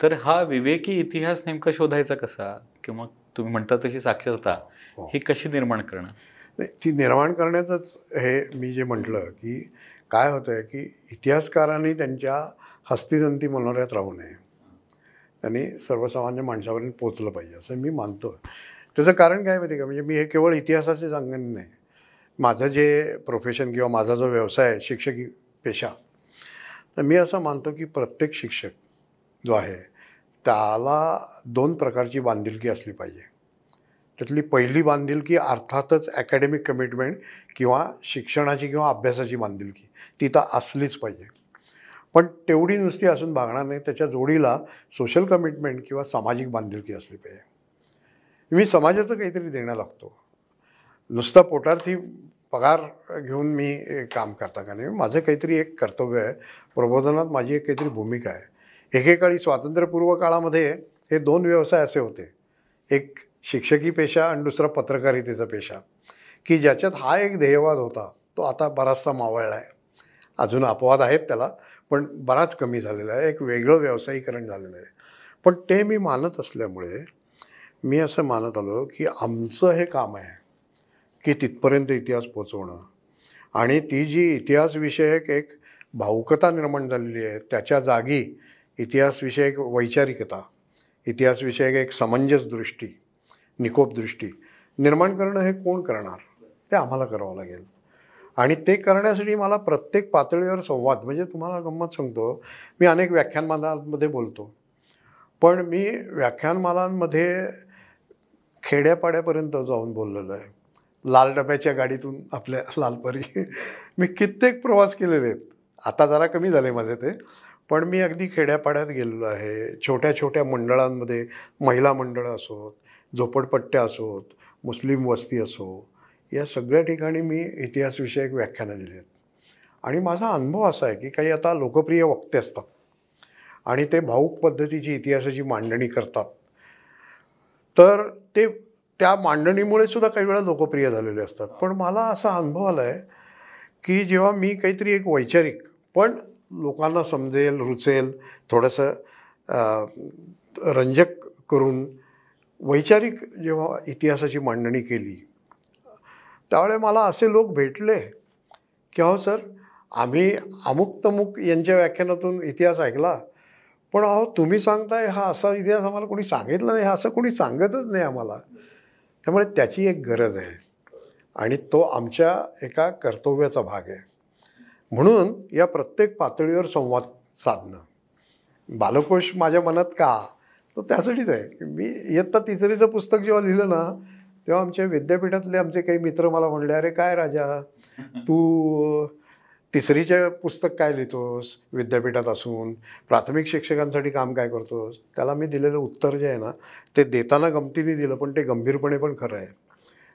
Speaker 2: तर हा विवेकी इतिहास नेमका शोधायचा कसा किंवा तुम्ही म्हणता तशी साक्षरता
Speaker 3: हो.
Speaker 2: ही कशी निर्माण करणं
Speaker 3: ती निर्माण करण्याचंच हे मी जे म्हटलं की काय होतं आहे की इतिहासकारांनी त्यांच्या हस्तिदंती मनोऱ्यात राहू नये. त्यांनी सर्वसामान्य माणसापर्यंत पोचलं पाहिजे असं मी मानतो त्याचं कारण काय माहिती का? म्हणजे मी हे केवळ इतिहासाचे सांगण नाही. माझं जे प्रोफेशन किंवा माझा जो व्यवसाय आहे शिक्षकी पेशा तर मी असं मानतो की प्रत्येक शिक्षक जो आहे त्याला दोन प्रकारची बांधिलकी असली पाहिजे. त्यातली पहिली बांधिलकी अर्थातच अकॅडमिक कमिटमेंट किंवा शिक्षणाची किंवा अभ्यासाची बांधिलकी ती तर असलीच पाहिजे. पण तेवढी नुसती असून भागणार नाही त्याच्या जोडीला सोशल कमिटमेंट किंवा सामाजिक बांधिलकी असली पाहिजे. मी समाजाचं काहीतरी देणं लागतो. नुसता पोटार्थी पगार घेऊन मी काम करता का नाही? माझं काहीतरी एक कर्तव्य आहे. प्रबोधनात माझी एक काहीतरी भूमिका आहे. एकेकाळी स्वातंत्र्यपूर्व काळामध्ये हे दोन व्यवसाय असे होते. एक शिक्षकी पेशा आणि दुसरा पत्रकारितेचा पेशा की ज्याच्यात हा एक ध्येयवाद होता तो आता बराचसा मावळला आहे. अजून अपवाद आहेत त्याला पण बराच कमी झालेला आहे एक वेगळं व्यावसायीकरण झालेलं आहे. पण ते मी मानत असल्यामुळे मी असं मानत आलो की आमचं हे काम आहे की तिथपर्यंत इतिहास पोचवणं. आणि ती जी इतिहासविषयक एक भावुकता निर्माण झालेली आहे त्याच्या जागी इतिहासविषयक वैचारिकता इतिहासविषयक एक समंजस दृष्टी निकोप दृष्टी निर्माण करणं हे कोण करणार? ते आम्हाला करावं लागेल. आणि ते करण्यासाठी मला प्रत्येक पातळीवर संवाद म्हणजे तुम्हाला गंमत सांगतो मी अनेक व्याख्यानमालांमध्ये बोलतो. पण मी व्याख्यानमालांमध्ये खेड्यापाड्यापर्यंत जाऊन बोललेलो आहे. लाल डब्याच्या गाडीतून आपल्या लालपरी. मी कित्येक प्रवास केलेले आहेत. आता जरा कमी झाले माझे ते. पण मी अगदी खेड्यापाड्यात गेलेलो आहे. छोट्या छोट्या मंडळांमध्ये महिला मंडळं असोत झोपडपट्ट्या असोत मुस्लिम वस्ती असो या सगळ्या ठिकाणी मी इतिहासविषयक व्याख्यानं दिली आहेत. आणि माझा अनुभव असा आहे की काही आता लोकप्रिय वक्ते असतात आणि ते भाऊक पद्धतीची इतिहासाची मांडणी करतात. तर ते त्या मांडणीमुळे सुद्धा काही वेळा लोकप्रिय झालेले असतात. पण मला असा अनुभव आला आहे की जेव्हा मी काहीतरी एक वैचारिक पण लोकांना समजेल रुचेल थोडंसं रंजक करून वैचारिक जेव्हा इतिहासाची मांडणी केली त्यावेळे मला असे लोक भेटले की अहो सर आम्ही अमुक तमुक यांच्या व्याख्यानातून इतिहास ऐकला पण अहो तुम्ही सांगताय हा असा इतिहास आम्हाला कोणी सांगितला नाही हा असं कोणी सांगतच नाही आम्हाला. त्यामुळे त्याची एक गरज आहे आणि तो आमच्या एका कर्तव्याचा भाग आहे. म्हणून या प्रत्येक पातळीवर संवाद साधणं. बालकोश माझ्या मनात का? तो त्यासाठीच आहे. मी इयत्ता तिसरीचं पुस्तक जेव्हा लिहिलं ना तेव्हा आमच्या विद्यापीठातले आमचे काही मित्र मला म्हणले अरे काय राजा? तू तिसरीचे पुस्तक काय लिहितोस? विद्यापीठात असून प्राथमिक शिक्षकांसाठी काम काय करतोस? त्याला मी दिलेलं उत्तर जे आहे ना ते देताना गमतीने दिलं पण ते गंभीरपणे पण खरं आहे.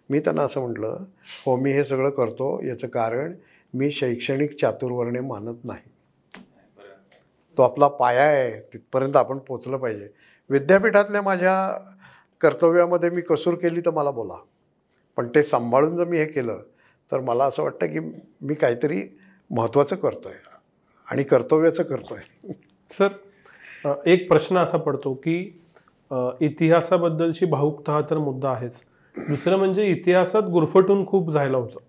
Speaker 3: मी त्यांना असं म्हटलं हो मी हे सगळं करतो याचं कारण मी शैक्षणिक चातुर्वर्णे मानत नाही. तो आपला पाया आहे तिथपर्यंत आपण पोचलं पाहिजे. विद्यापीठातल्या माझ्या कर्तव्यामध्ये मी कसूर केली तर मला बोला. पण ते सांभाळून जर मी हे केलं तर मला असं वाटतं की मी काहीतरी महत्त्वाचं करतो आहे आणि कर्तव्याचं करतो आहे
Speaker 1: सर एक प्रश्न असा पडतो की इतिहासाबद्दलची भावुकता हा तर मुद्दा आहेच. दुसरं म्हणजे इतिहासात गुरफटून खूप झायला होतं.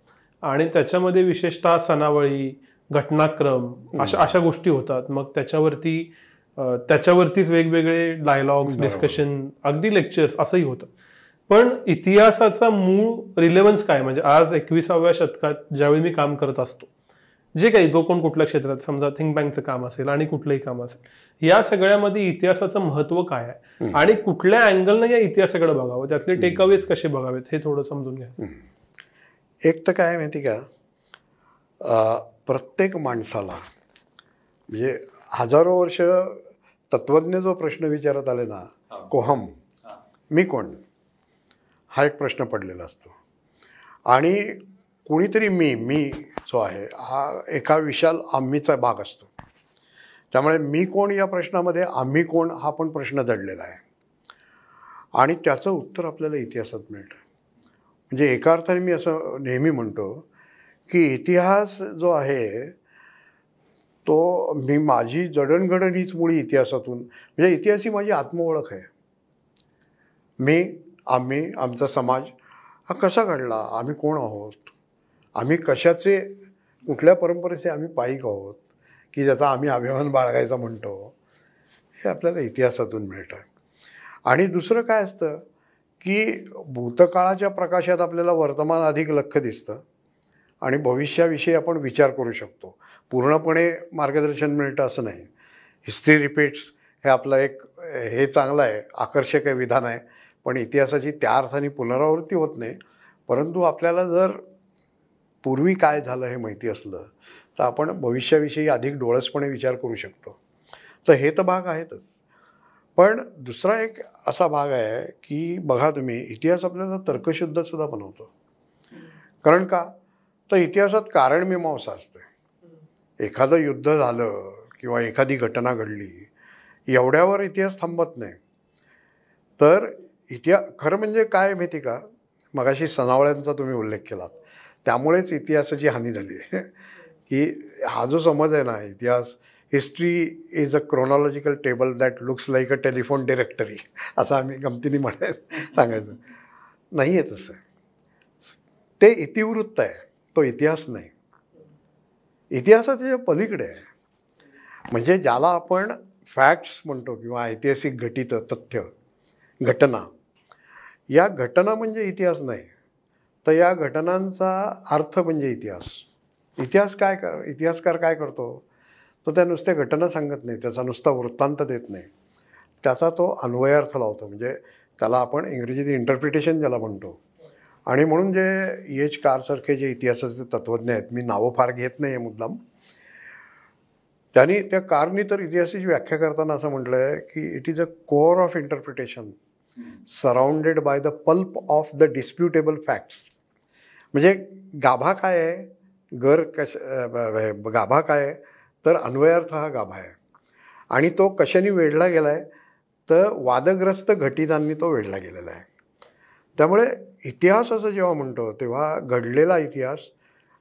Speaker 1: आणि त्याच्यामध्ये विशेषतः सणावळी घटनाक्रम अशा अशा गोष्टी होतात. मग त्याच्यावरती त्याच्यावरतीच वेगवेगळे डायलॉग्स. डिस्कशन अगदी लेक्चर्स असंही होतं. पण इतिहासाचा मूळ रिलेव्हन्स काय? म्हणजे आज एकविसाव्या शतकात ज्यावेळी मी काम करत असतो जे काही जो कोण कुठल्या क्षेत्रात समजा थिंक बँकचं काम असेल आणि कुठलंही काम असेल या सगळ्यामध्ये इतिहासाचं महत्त्व काय आहे? आणि कुठल्या अँगलनं या इतिहासाकडे बघावं? त्यातले टेकअवेज कसे बघावेत? हे थोडं समजून घ्या.
Speaker 3: एक तर काय माहिती का? प्रत्येक माणसाला म्हणजे हजारो वर्ष तत्वज्ञ जो प्रश्न विचारत आले ना कोहम मी कोण? हा एक प्रश्न पडलेला असतो. आणि कुणीतरी मी मी जो आहे हा एका विशाल आम्हीचा भाग असतो. त्यामुळे मी कोण या प्रश्नामध्ये आम्ही कोण हा पण प्रश्न दडलेला आहे. आणि त्याचं उत्तर आपल्याला इतिहासात मिळतं. म्हणजे एका अर्थाने मी असं नेहमी म्हणतो की इतिहास जो आहे तो मी माझी जडणघडण हीच मुळी इतिहासातून म्हणजे इतिहास ही माझी आत्मओळख आहे. मी आम्ही आमचा समाज हा कसा घडला? आम्ही कोण आहोत? आम्ही कशाचे कुठल्या परंपरेचे आम्ही पायिक आहोत? की ज्याचा आम्ही अभिमान बाळगायचा म्हणतो? हे आपल्याला इतिहासातून मिळतं. आणि दुसरं काय असतं? की भूतकाळाच्या प्रकाशात आपल्याला वर्तमान अधिक लख दिसतं. आणि भविष्याविषयी आपण विचार करू शकतो. पूर्णपणे मार्गदर्शन मिळतं असं नाही. हिस्ट्री रिपीट्स हे आपलं एक हे चांगलं आहे आकर्षक आहे विधान आहे. पण इतिहासाची त्या अर्थाने पुनरावृत्ती होत नाही. परंतु आपल्याला जर पूर्वी काय झालं हे माहिती असलं तर आपण भविष्याविषयी अधिक डोळसपणे विचार करू शकतो. तर हे तर भाग आहेतच. पण दुसरा एक असा भाग आहे की बघा तुम्ही इतिहास आपल्याला तर्कशुद्धसुद्धा बनवतो. कारण का? तर इतिहासात कारणमीमांसा असते एखादं युद्ध झालं किंवा एखादी घटना घडली एवढ्यावर इतिहास थांबत नाही. तर इतिहा खरं म्हणजे काय माहिती का? मगाशी सनावळ्यांचा तुम्ही उल्लेख केलात. त्यामुळेच इतिहासाची हानी झाली आहे. की हा जो समज आहे ना इतिहास history is a chronological table that looks like a telephone directory असं आम्ही गमतीने म्हणाय सांगायचं. नाही आहे तसं. ते इतिवृत्त आहे. तो इतिहास नाही. इतिहासाच्या पलीकडे आहे. म्हणजे ज्याला आपण फॅक्ट्स म्हणतो किंवा ऐतिहासिक घटित तथ्य घटना या घटना म्हणजे इतिहास नाही. तर या घटनांचा अर्थ म्हणजे इतिहास. इतिहास काय कर इतिहासकार काय करतो? तो त्या नुसत्या घटना सांगत नाही त्याचा नुसता वृत्तांत देत नाही. त्याचा तो अन्वयार्थ लावतो. म्हणजे त्याला आपण इंग्रजीत इंटरप्रिटेशन ज्याला म्हणतो. आणि म्हणून जे एच कारसारखे जे इतिहासाचे तत्त्वज्ञ आहेत मी नावं फार घेत नाही आहे मुद्दाम. त्यांनी त्या कारनी तर इतिहासाची व्याख्या करताना असं म्हटलं आहे की it is a core of interpretation surrounded by the pulp of the disputable facts म्हणजे गाभा काय आहे? गर कश गाभा काय आहे? तर अन्वयार्थ हा गाभा आहे. आणि तो कशाने वेढला गेला आहे तर वादग्रस्त घटितांनी तो वेढला गेलेला आहे. त्यामुळे इतिहासाचं जेव्हा म्हणतो तेव्हा घडलेला इतिहास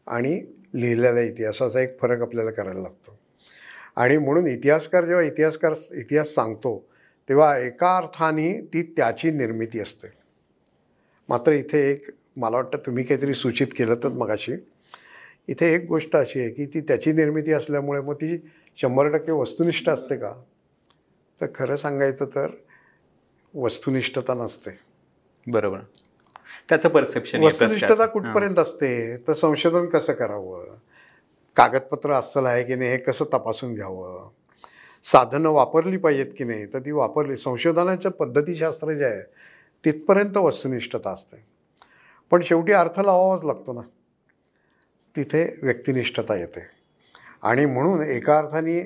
Speaker 3: आणि लिहिलेला इतिहासाचा एक फरक आपल्याला करायला लागतो. आणि म्हणून इतिहासकार जेव्हा इतिहासकार इतिहास सांगतो तेव्हा एका अर्थाने ती त्याची निर्मिती असते. मात्र इथे एक मला वाटतं तुम्ही काहीतरी सूचित केलं तर मगाशी इथे एक गोष्ट अशी आहे की ती त्याची निर्मिती असल्यामुळे मग ती शंभर टक्के वस्तुनिष्ठ असते का? तर खरं सांगायचं तर वस्तुनिष्ठता नसते.
Speaker 2: बरोबर. त्याचं परसेप्शन
Speaker 3: वस्तुनिष्ठता कुठपर्यंत असते? तर संशोधन कसं करावं? कागदपत्र अस्सल आहे की नाही हे कसं तपासून घ्यावं? साधनं वापरली पाहिजेत की नाही? तर ती वापरली संशोधनाच्या पद्धतीशास्त्र जे आहे तिथपर्यंत वस्तुनिष्ठता असते. पण शेवटी अर्थ लावावाच लागतो ना. तिथे व्यक्तिनिष्ठता येते. आणि म्हणून एका अर्थाने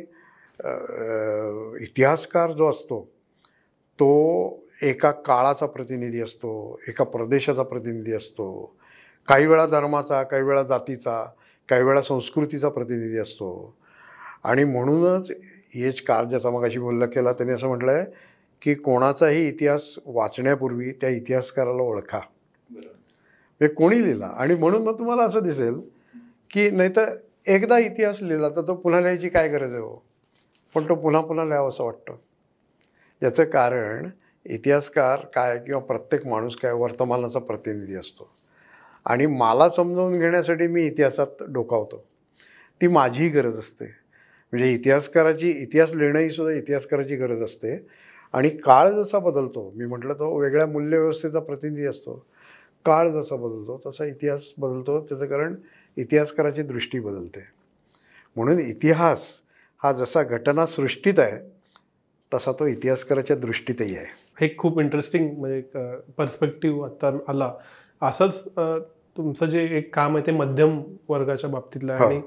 Speaker 3: इतिहासकार जो असतो तो एका काळाचा प्रतिनिधी असतो एका प्रदेशाचा प्रतिनिधी असतो. काही वेळा धर्माचा काही वेळा जातीचा काही वेळा संस्कृतीचा प्रतिनिधी असतो. आणि म्हणूनच हेच कार ज्याचा मगाशी बोललं केला त्यांनी असं म्हटलं आहे की कोणाचाही इतिहास वाचण्यापूर्वी त्या इतिहासकाराला ओळखा. म्हणजे कोणी लिहिला? आणि म्हणून मग तुम्हाला असं दिसेल की नाहीतर एकदा इतिहास लिहिला तर तो पुन्हा लिहायची काय गरज आहे हो? पण तो पुन्हा पुन्हा लिहावं असं वाटतं. याचं कारण इतिहासकार काय किंवा प्रत्येक माणूस काय वर्तमानाचा प्रतिनिधी असतो. आणि मला समजावून घेण्यासाठी मी इतिहासात डोकावतो. ती माझीही गरज असते. म्हणजे इतिहासकाराची इतिहास लिहिणंही सुद्धा इतिहासकाराची गरज असते. आणि काळ जसा बदलतो मी म्हटलं तो वेगळ्या मूल्यव्यवस्थेचा प्रतिनिधी असतो. काळ जसा बदलतो तसा इतिहास बदलतो. त्याचं कारण इतिहासकाराची दृष्टी बदलते. म्हणून इतिहास हा जसा घटना सृष्टीत आहे तसा तो इतिहासकाराच्या दृष्टीतही आहे.
Speaker 1: हे खूप इंटरेस्टिंग म्हणजे पर्स्पेक्टिव्ह आता आला. असंच तुमचं जे एक काम आहे ते मध्यम वर्गाच्या बाबतीतलं आहे आणि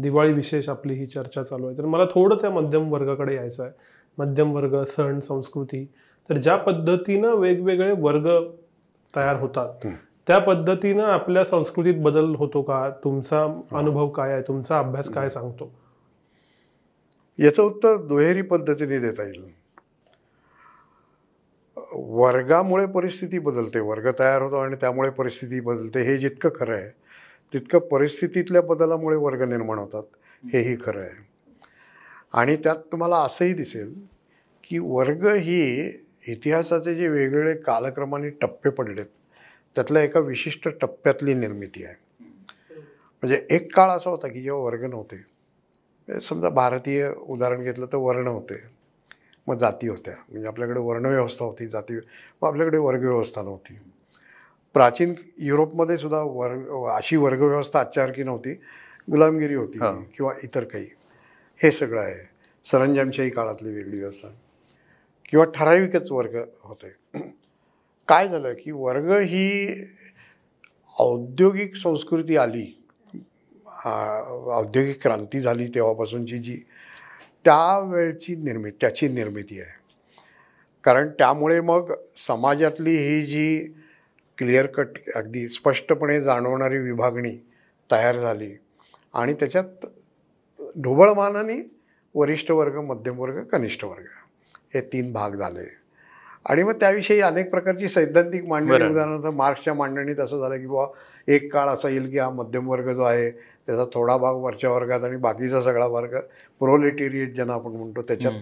Speaker 1: दिवाळी विशेष आपली ही चर्चा चालू आहे. तर मला थोडं त्या मध्यम वर्गाकडे यायचं आहे. मध्यमवर्ग सण संस्कृती. तर ज्या पद्धतीनं वेगवेगळे वर्ग तयार होतात
Speaker 3: हं.
Speaker 1: त्या पद्धतीनं आपल्या संस्कृतीत बदल होतो का? तुमचा अनुभव काय आहे? तुमचा अभ्यास काय सांगतो?
Speaker 3: याचं उत्तर दुहेरी पद्धतीने देता येईल. वर्गामुळे परिस्थिती बदलते. वर्ग तयार होतो आणि त्यामुळे परिस्थिती बदलते. हे जितकं खरं आहे तितकं परिस्थितीतल्या बदलामुळे वर्ग निर्माण होतात. हेही खरं आहे. आणि त्यात तुम्हाला असंही दिसेल की वर्ग ही इतिहासाचे जे वेगवेगळे कालक्रमाने टप्पे पडलेत त्यातल्या एका विशिष्ट टप्प्यातली निर्मिती आहे. म्हणजे एक काळ असा होता की जेव्हा वर्ग नव्हते समजा भारतीय उदाहरण घेतलं तर वर्ण होते. मग जाती होत्या. म्हणजे आपल्याकडे वर्णव्यवस्था होती जाती मग आपल्याकडे वर्गव्यवस्था नव्हती. प्राचीन युरोपमध्ये सुद्धा वर्ग अशी वर्गव्यवस्था आजच्यासारखी नव्हती. गुलामगिरी होती
Speaker 2: हा.
Speaker 3: किंवा इतर काही. हे सगळं आहे. सरंजामशाही काळातली वेगळी व्यवस्था. किंवा ठराविकच वर्ग होते. काय झालं की वर्ग ही औद्योगिक संस्कृती आली. औद्योगिक क्रांती झाली तेव्हापासूनची जी त्यावेळची निर्मिती त्याची निर्मिती आहे. कारण त्यामुळे मग समाजातली ही जी क्लिअर कट अगदी स्पष्टपणे जाणवणारी विभागणी तयार झाली. आणि त्याच्यात ढोबळमानाने वरिष्ठ वर्ग मध्यम वर्ग कनिष्ठ वर्ग हे तीन भाग झाले. आणि मग त्याविषयी अनेक प्रकारची सैद्धांतिक मांडणी. उदाहरणार्थ मार्क्सच्या मांडणीत असं झालं की बाबा एक काळ असा येईल की हा मध्यम वर्ग जो आहे त्याचा थोडा भाग वरच्या वर्गात आणि बाकीचा सगळा वर्ग प्रोलेटेरिएट ज्यांना आपण म्हणतो त्याच्यात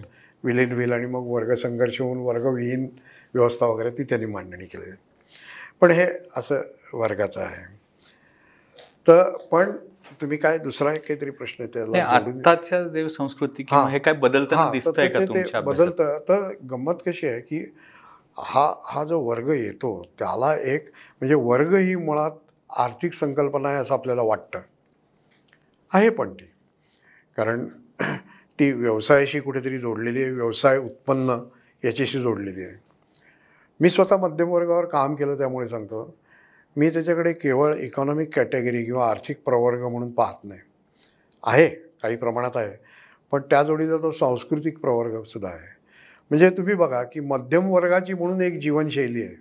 Speaker 3: विलीन होईल आणि मग वर्ग संघर्ष होऊन वर्गविहीन व्यवस्था वगैरे ती त्यांनी मांडणी केली पण हे असं वर्गाचं आहे. तर पण तुम्ही काय दुसरा एक काहीतरी प्रश्न
Speaker 2: आत्ताच्या देव संस्कृती
Speaker 3: हा.
Speaker 2: काय बदलताना
Speaker 3: तर
Speaker 2: दिसतंय
Speaker 3: ते-
Speaker 2: का?
Speaker 3: बदलतं. तर गंमत कशी आहे की हा हा जो वर्ग येतो त्याला एक म्हणजे वर्ग ही मुळात आर्थिक संकल्पना आहे असं आपल्याला वाटतं. आहे पण ती. कारण ती व्यवसायाशी कुठेतरी जोडलेली आहे व्यवसाय उत्पन्न याच्याशी जोडलेली आहे. मी स्वतः मध्यमवर्गावर काम केलं त्यामुळे सांगतो मी त्याच्याकडे केवळ इकॉनॉमिक कॅटेगरी किंवा आर्थिक प्रवर्ग म्हणून पाहत नाही. आहे काही प्रमाणात आहे पण त्या जोडीचा तो सांस्कृतिक प्रवर्गसुद्धा आहे. म्हणजे तुम्ही बघा की मध्यम वर्गाची म्हणून एक जीवनशैली आहे.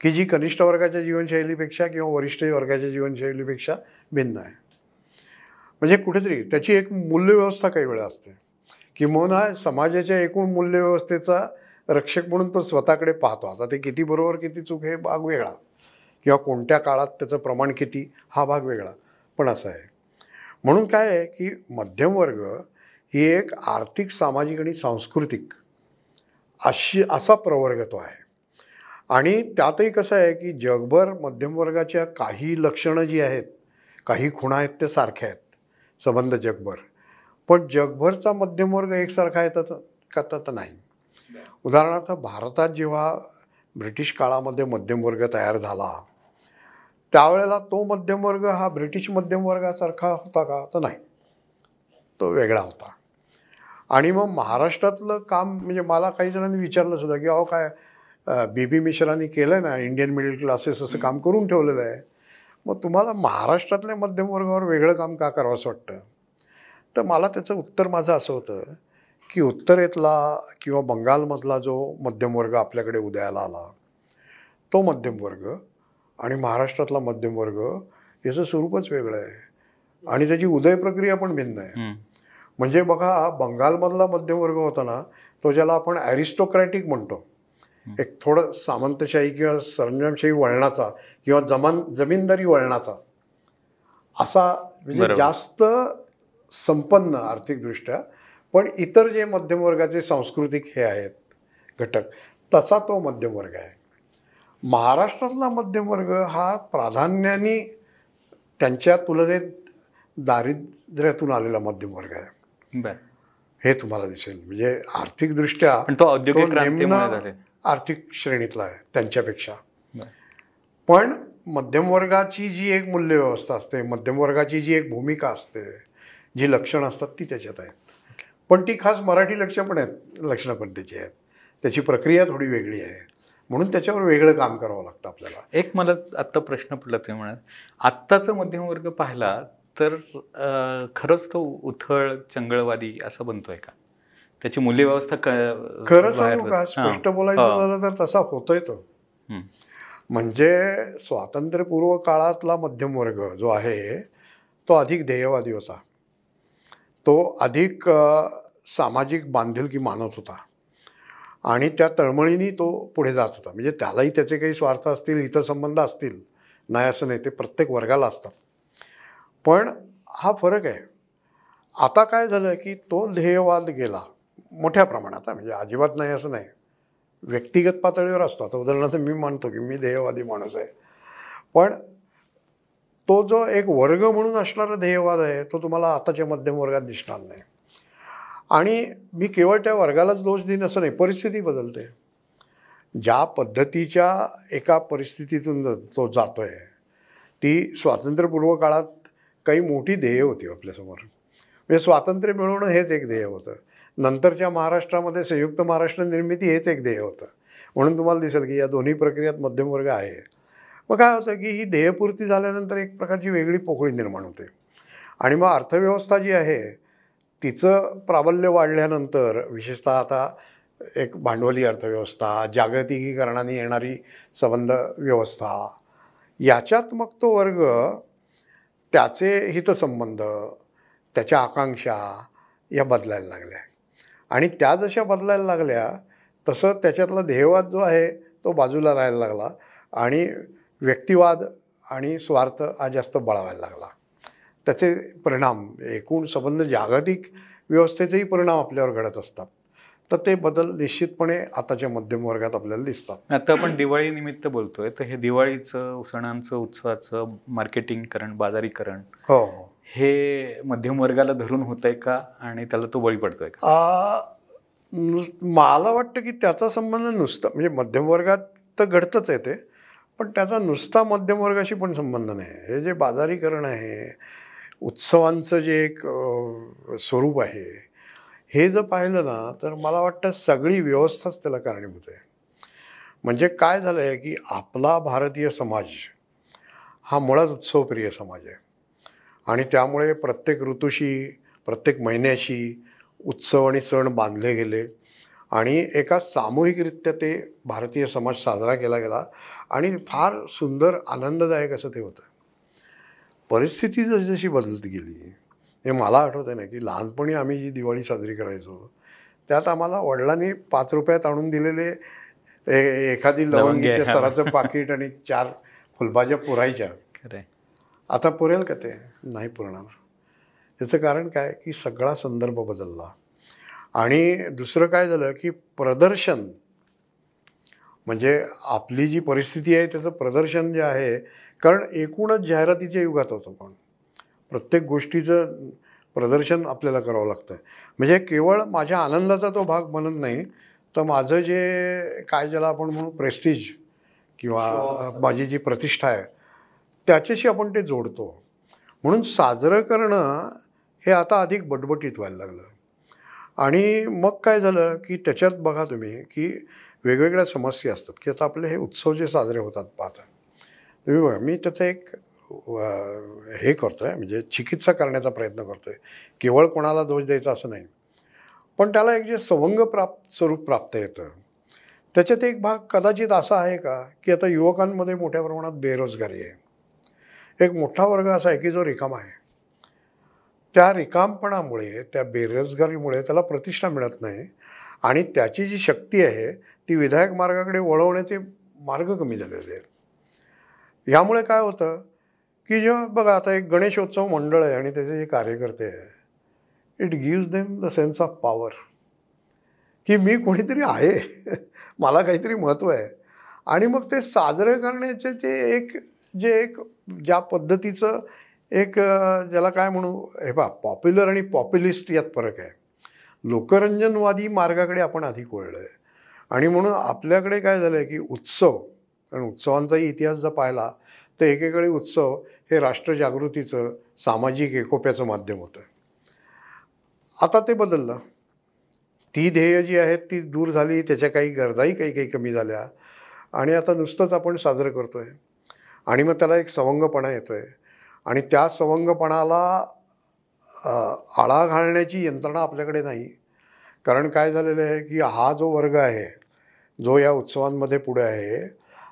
Speaker 3: की जी कनिष्ठ वर्गाच्या जीवनशैलीपेक्षा किंवा वरिष्ठ वर्गाच्या जीवनशैलीपेक्षा भिन्न आहे. म्हणजे कुठेतरी त्याची एक मूल्यव्यवस्था काही वेळा असते. किंवा समाजाच्या एकूण मूल्यव्यवस्थेचा रक्षक म्हणून तो स्वतःकडे पाहतो. आता ते किती बरोबर किती चूक हे भाग वेगळा. किंवा कोणत्या काळात त्याचं प्रमाण किती हा भाग वेगळा. पण असं आहे. म्हणून काय आहे की मध्यमवर्ग ही एक आर्थिक सामाजिक आणि सांस्कृतिक अशी असा प्रवर्ग तो आहे. आणि त्यातही कसं आहे की जगभर मध्यमवर्गाच्या काही लक्षणं जी आहेत काही खुणा आहेत त्या सारख्या आहेत. संबंध जगभर. पण जगभरचा मध्यमवर्ग एकसारखा येतात का तर नाही. उदाहरणार्थ भारतात जेव्हा ब्रिटिश काळामध्ये मध्यमवर्ग तयार झाला त्यावेळेला तो मध्यमवर्ग हा ब्रिटिश मध्यमवर्गासारखा होता का तर नाही. तो वेगळा होता. आणि मग महाराष्ट्रातलं काम म्हणजे मला काही जणांनी विचारलं सुद्धा की अहो काय बी बी मिश्रांनी केलं ना इंडियन मिडल क्लासेस असं काम करून ठेवलेलं आहे. मग तुम्हाला महाराष्ट्रातल्या मध्यमवर्गावर वेगळं काम का करावं असं वाटतं? तर मला त्याचं उत्तर माझं असं होतं की उत्तरेतला किंवा बंगालमधला जो मध्यमवर्ग आपल्याकडे उदयाला आला तो मध्यमवर्ग आणि महाराष्ट्रातला मध्यमवर्ग याचं स्वरूपच वेगळं आहे. आणि त्याची उदय प्रक्रिया पण भिन्न आहे. म्हणजे बघा बंगालमधला मध्यमवर्ग होता ना तो ज्याला आपण ॲरिस्टोक्रॅटिक म्हणतो. एक थोडं सामंतशाही किंवा सरंजामशाही वळणाचा किंवा जमान जमीनदारी वळणाचा असा म्हणजे. जास्त संपन्न आर्थिकदृष्ट्या पण इतर जे मध्यमवर्गाचे सांस्कृतिक हे आहेत घटक तसा तो मध्यमवर्ग आहे. महाराष्ट्रातला मध्यमवर्ग हा प्राधान्याने त्यांच्या तुलनेत दारिद्र्यातून आलेला मध्यमवर्ग आहे.
Speaker 2: बरं.
Speaker 3: हे तुम्हाला दिसेल. म्हणजे आर्थिकदृष्ट्या
Speaker 2: पण तो औद्योगिक
Speaker 3: आर्थिक श्रेणीतला आहे त्यांच्यापेक्षा. पण मध्यमवर्गाची जी एक मूल्यव्यवस्था असते मध्यमवर्गाची जी एक भूमिका असते जी लक्षणं असतात ती त्याच्यात आहेत. पण ती खास मराठी लक्ष पण आहेत लक्षणं पण त्याची आहेत. त्याची प्रक्रिया थोडी वेगळी आहे. म्हणून त्याच्यावर वेगळं काम करावं लागतं आपल्याला.
Speaker 2: एक मला आत्ता प्रश्न पडला तुम्ही म्हणाल आत्ताचा मध्यमवर्ग पाहिला तर खरंच तो उथळ चंगळवादी असा बनतोय का? त्याची मूल्यव्यवस्था
Speaker 3: खरं सांगू का. स्पष्ट बोलायचं. झालं तर तसा होतोय तो. म्हणजे स्वातंत्र्यपूर्व काळातला मध्यमवर्ग जो आहे तो अधिक ध्येयवादी होता. तो अधिक सामाजिक बांधिलकी मानत होता. आणि त्या तळमळीने तो पुढे जात होता. म्हणजे त्यालाही त्याचे काही स्वार्थ असतील हितसंबंध असतील. नाही असं नाही ते प्रत्येक वर्गाला असतात. पण हा फरक आहे. आता काय झालं की तो ध्येयवाद गेला. मोठ्या प्रमाणात म्हणजे अजिबात नाही असं नाही. व्यक्तिगत पातळीवर असतो. आता उदाहरणार्थ मी मानतो की मी ध्येयवादी माणूस आहे. पण तो जो एक वर्ग म्हणून असणारा ध्येयवाद आहे तो तुम्हाला आताच्या मध्यम वर्गात दिसणार नाही. आणि मी केवळ त्या वर्गालाच दोष देईन असं नाही. परिस्थिती बदलते. ज्या पद्धतीच्या एका परिस्थितीतून तो जातो आहे ती स्वातंत्र्यपूर्व काळात काही मोठी ध्येय होती आपल्यासमोर. म्हणजे स्वातंत्र्य मिळवणं हेच एक ध्येय होतं. नंतरच्या महाराष्ट्रामध्ये संयुक्त महाराष्ट्र निर्मिती हेच एक ध्येय होतं. म्हणून तुम्हाला दिसेल की या दोन्ही प्रक्रियात मध्यमवर्ग आहे. मग काय होतं की ही ध्येयपूर्ती झाल्यानंतर एक प्रकारची वेगळी पोकळी निर्माण होते. आणि मग अर्थव्यवस्था जी आहे तिचं प्राबल्य वाढल्यानंतर विशेषतः आता एक भांडवली अर्थव्यवस्था जागतिकीकरणाने येणारी संबंध व्यवस्था याच्यात मग तो वर्ग त्याचे हितसंबंध त्याच्या आकांक्षा या बदलायला लागल्या. आणि त्या जशा बदलायला लागल्या तसं त्याच्यातला ध्येयवाद जो आहे तो बाजूला राहायला लागला आणि व्यक्तिवाद आणि स्वार्थ हा जास्त बळावायला लागला. त्याचे परिणाम एकूण संबंध जागतिक व्यवस्थेचेही परिणाम आपल्यावर घडत असतात. तर ते बदल निश्चितपणे आताच्या मध्यम वर्गात आपल्याला दिसतात.
Speaker 2: आता आपण दिवाळी निमित्त बोलतोय तर हे दिवाळीचं सणांचं उत्सवाचं मार्केटिंगकरण बाजारीकरण
Speaker 3: हो. हे
Speaker 2: मध्यम वर्गाला धरून होत आहे का? आणि त्याला तो बळी पडतोय का?
Speaker 3: मला वाटतं की त्याचा संबंध नुसता म्हणजे मध्यमवर्गात तर घडतंच आहे ते पण त्याचा नुसता मध्यमवर्गाशी पण संबंध नाही. हे जे बाजारीकरण आहे उत्सवांचं जे एक स्वरूप आहे हे जर पाहिलं ना तर मला वाटतं सगळी व्यवस्थाच त्याला कारणीभूत आहे. म्हणजे काय झालं आहे की आपला भारतीय समाज हा मुळात उत्सवप्रिय समाज आहे. आणि त्यामुळे प्रत्येक ऋतूशी प्रत्येक महिन्याशी उत्सव आणि सण बांधले गेले. आणि एका सामूहिकरित्या ते भारतीय समाज साजरा केला गेला आणि फार सुंदर आनंददायक असं ते होतं. परिस्थिती जशी बदलत गेली हे मला आठवतं ना की लहानपणी आम्ही जी दिवाळी साजरी करायचो त्यात आम्हाला वडिलांनी पाच रुपयात आणून दिलेले एखादी
Speaker 2: लवंगी
Speaker 3: लवंगीच्या. सराचं पाकिट आणि चार फुलभाज्या पुरायच्या. आता पुरेल का ते? नाही पुरणार. त्याचं कारण काय? की सगळा संदर्भ बदलला. आणि दुसरं काय झालं की प्रदर्शन म्हणजे आपली जी परिस्थिती आहे त्याचं प्रदर्शन जे आहे कारण एकूणच जाहिरातीच्या युगात होतं पण. प्रत्येक गोष्टीचं प्रदर्शन आपल्याला करावं लागतं. म्हणजे केवळ माझ्या आनंदाचा तो भाग बनत नाही तर माझं जे काय ज्याला आपण म्हणू प्रेस्टिज किंवा माझी जी प्रतिष्ठा आहे त्याच्याशी आपण ते जोडतो. म्हणून साजरं करणं हे आता अधिक बटबटीत व्हायला लागलं. आणि मग काय झालं की त्याच्यात बघा तुम्ही की वेगवेगळ्या समस्या असतात की आता आपले हे उत्सव जे साजरे होतात पाहता. तुम्ही बघा मी त्याचं एक हे करतो आहे म्हणजे चिकित्सा करण्याचा प्रयत्न करतो आहे केवळ कोणाला दोष द्यायचा असं नाही. पण त्याला एक जे सवंग प्राप्त स्वरूप प्राप्त येतं. त्याच्यात एक भाग कदाचित असा आहे का की आता युवकांमध्ये मोठ्या प्रमाणात बेरोजगारी आहे. एक मोठा वर्ग असा आहे की जो रिकामा आहे. त्या रिकामपणामुळे त्या बेरोजगारीमुळे त्याला प्रतिष्ठा मिळत नाही आणि त्याची जी शक्ती आहे ती विधायक मार्गाकडे वळवण्याचे मार्ग कमी झालेले आहेत. यामुळे काय होतं की जेव्हा बघा आता एक गणेशोत्सव मंडळ आहे आणि त्याचे जे कार्यकर्ते आहे it gives them the sense of power की मी कोणीतरी आहे मला काहीतरी महत्त्व आहे आणि मग ते साजरं करण्याचे जे एक जे एक ज्या पद्धतीचं एक ज्याला काय म्हणू हे बा पॉप्युलर आणि पॉप्युलिस्ट यात फरक आहे. लोकरंजनवादी मार्गाकडे आपण अधिक वळलं आहे आणि म्हणून आपल्याकडे काय झालं आहे की उत्सव आणि उत्सवांचाही इतिहास जर पाहिला तर एकेकाळी उत्सव हे राष्ट्रजागृतीचं सामाजिक एकोप्याचं माध्यम होतं. आता ते बदललं. ती ध्येय जी आहेत ती दूर झाली त्याच्या काही गरजाही काही काही कमी झाल्या. आणि आता नुसतंच आपण साजरं करतो आहे आणि मग त्याला एक सवंगपणा येतो आहे आणि त्या सवंगपणाला आळा घालण्याची यंत्रणा आपल्याकडे नाही. कारण काय झालेलं आहे की हा जो वर्ग आहे जो या उत्सवांमध्ये पुढे आहे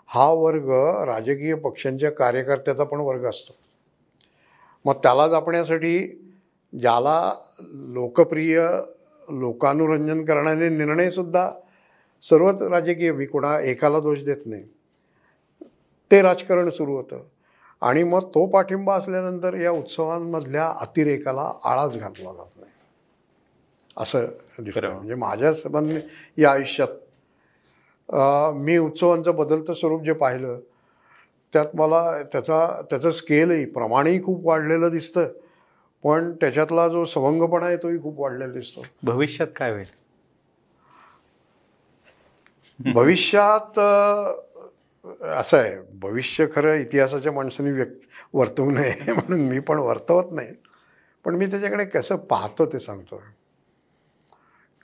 Speaker 3: हा वर्ग राजकीय पक्षांच्या कार्यकर्त्याचा पण वर्ग असतो. मग त्याला जपण्यासाठी ज्याला लोकप्रिय लोकानुरंजन करणारे निर्णयसुद्धा सर्वच राजकीय मी कोणा एकाला दोष देत नाही. ते राजकारण सुरू होतं. आणि मग तो पाठिंबा असल्यानंतर या उत्सवांमधल्या अतिरेकाला आळाच घातला जात नाही. असं दिसतं. म्हणजे माझ्या संबंध या आयुष्यात मी उत्सवांचं बदलतं स्वरूप जे पाहिलं त्यात मला त्याचा त्याचं स्केलही प्रमाणही खूप वाढलेलं दिसतं. पण त्याच्यातला जो सवंगपणा आहे तोही खूप वाढलेला दिसतो.
Speaker 2: भविष्यात काय होईल?
Speaker 3: भविष्यात असं आहे भविष्य खरं इतिहासाच्या माणसाने व्यक्त वर्तवू नये <laughs> म्हणून मी पण वर्तवत नाही. पण मी त्याच्याकडे कसं पाहतो ते सांगतो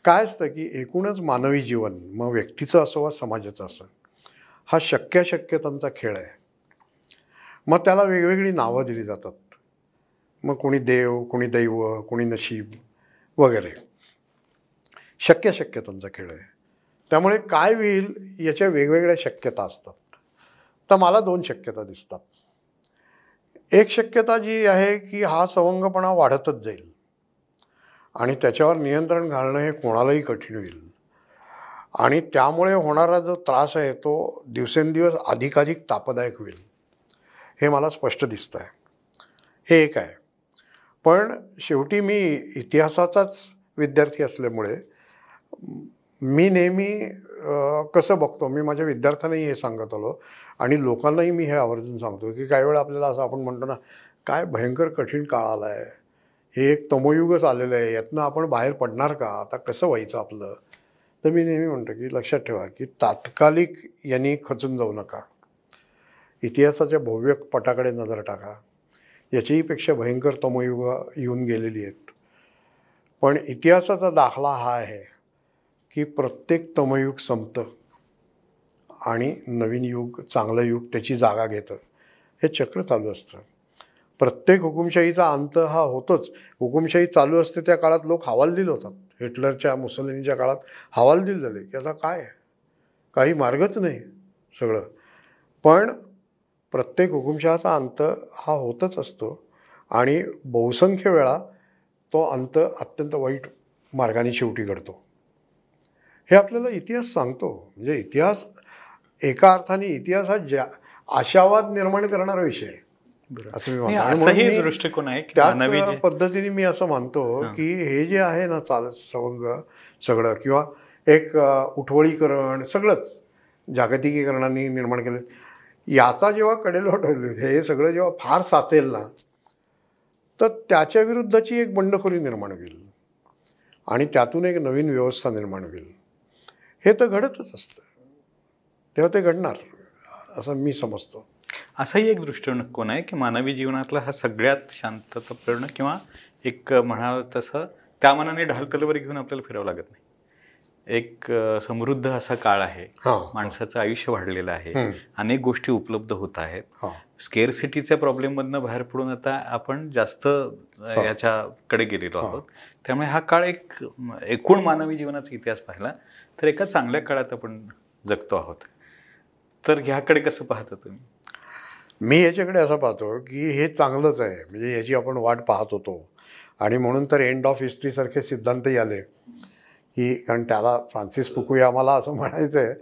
Speaker 3: काय असतं की एकूणच मानवी जीवन मग व्यक्तीचं असो वा समाजाचं असो हा शक्याशक्यतांचा खेळ आहे. मग त्याला वेगवेगळी नावं दिली जातात. मग कोणी देव कोणी दैव कोणी नशीब वगैरे. शक्यशक्यतांचा खेळ आहे. त्यामुळे काय होईल याच्या वेगवेगळ्या शक्यता असतात. तर मला दोन शक्यता दिसतात. एक शक्यता जी आहे की हा सवंगपणा वाढतच जाईल. आणि त्याच्यावर नियंत्रण घालणं हे कोणालाही कठीण होईल. आणि त्यामुळे होणारा जो त्रास आहे तो दिवसेंदिवस अधिकाधिक तापदायक होईल. हे मला स्पष्ट दिसतं आहे हे एक आहे. पण शेवटी मी इतिहासाचाच विद्यार्थी असल्यामुळे मी नेहमी कसं बघतो? मी माझ्या विद्यार्थ्यांनाही हे सांगत आलो आणि लोकांनाही मी हे आवर्जून सांगतो की काही वेळा आपल्याला असं आपण म्हणतो ना काय भयंकर कठीण काळ आला आहे हे एक तमोयुगच आलेलं आहे. यातनं आपण बाहेर पडणार का? आता कसं व्हायचं आपलं? तर मी नेहमी म्हणतो की लक्षात ठेवा की तात्कालिक यांनी खचून जाऊ नका. इतिहासाच्या भव्य पटाकडे नजर टाका. याचीहीपेक्षा भयंकर तमोयुग येऊन गेलेली आहेत. पण इतिहासाचा दाखला हा आहे. की प्रत्येक तमयुग संपतं आणि नवीन युग चांगलं युग त्याची जागा घेतं. हे चक्र चालू असतं. प्रत्येक हुकुमशाहीचा अंत हा होतोच. हुकुमशाही चालू असते त्या काळात लोक हवालदिल होतात. हिटलरच्या मुसलिनीच्या काळात हवालदिल झाले की आता काय काही मार्गच नाही सगळं. पण प्रत्येक हुकुमशहाचा अंत हा होतच असतो आणि बहुसंख्य वेळा तो अंत अत्यंत वाईट मार्गाने शेवटी घडतो. हे आपल्याला इतिहास सांगतो. म्हणजे इतिहास एका अर्थाने इतिहास हा ज्या आशावाद निर्माण करणारा विषय आहे. असं मी
Speaker 2: दृष्टिकोन आहे
Speaker 3: त्याच पद्धतीने मी असं मानतो. की हे जे आहे ना चाल सवंग सगळं किंवा एक उठवळीकरण सगळंच जागतिकीकरणाने निर्माण केलं. याचा जेव्हा कडेलोट होईल हे सगळं जेव्हा फार साचेल ना तर त्याच्या विरुद्धची एक बंडखोरी निर्माण होईल. आणि त्यातून एक नवीन व्यवस्था निर्माण होईल. हे तर घडतच असतं. तेव्हा ते घडणार असं मी समजतो.
Speaker 2: असाही एक दृष्टिकोन आहे की मानवी जीवनातला हा सगळ्यात शांततापूर्ण किंवा एक म्हणावं तसं त्या मनाने ढाल तलवारी घेऊन आपल्याला फिरावं लागत नाही. एक समृद्ध असा काळ आहे.
Speaker 3: हां
Speaker 2: माणसाचं आयुष्य वाढलेलं आहे. अनेक गोष्टी उपलब्ध होत आहेत.
Speaker 3: हां.
Speaker 2: स्केअर सिटीच्या प्रॉब्लेममधनं बाहेर पडून आता आपण जास्त
Speaker 3: हो.
Speaker 2: याच्याकडे गेलेलो
Speaker 3: हो.
Speaker 2: आहोत. त्यामुळे हा काळ एक एकूण मानवी जीवनाचा इतिहास पाहिला. तर एका चांगल्या काळात आपण जगतो आहोत. तर ह्याकडे कसं पाहता तुम्ही?
Speaker 3: मी याच्याकडे असं पाहतो की हे चांगलंच आहे. म्हणजे याची आपण वाट पाहत होतो. आणि म्हणून तर एंड ऑफ हिस्ट्रीसारखे सिद्धांतही आले. की कारण त्याला फ्रान्सिस फुकुया आम्हाला असं म्हणायचं आहे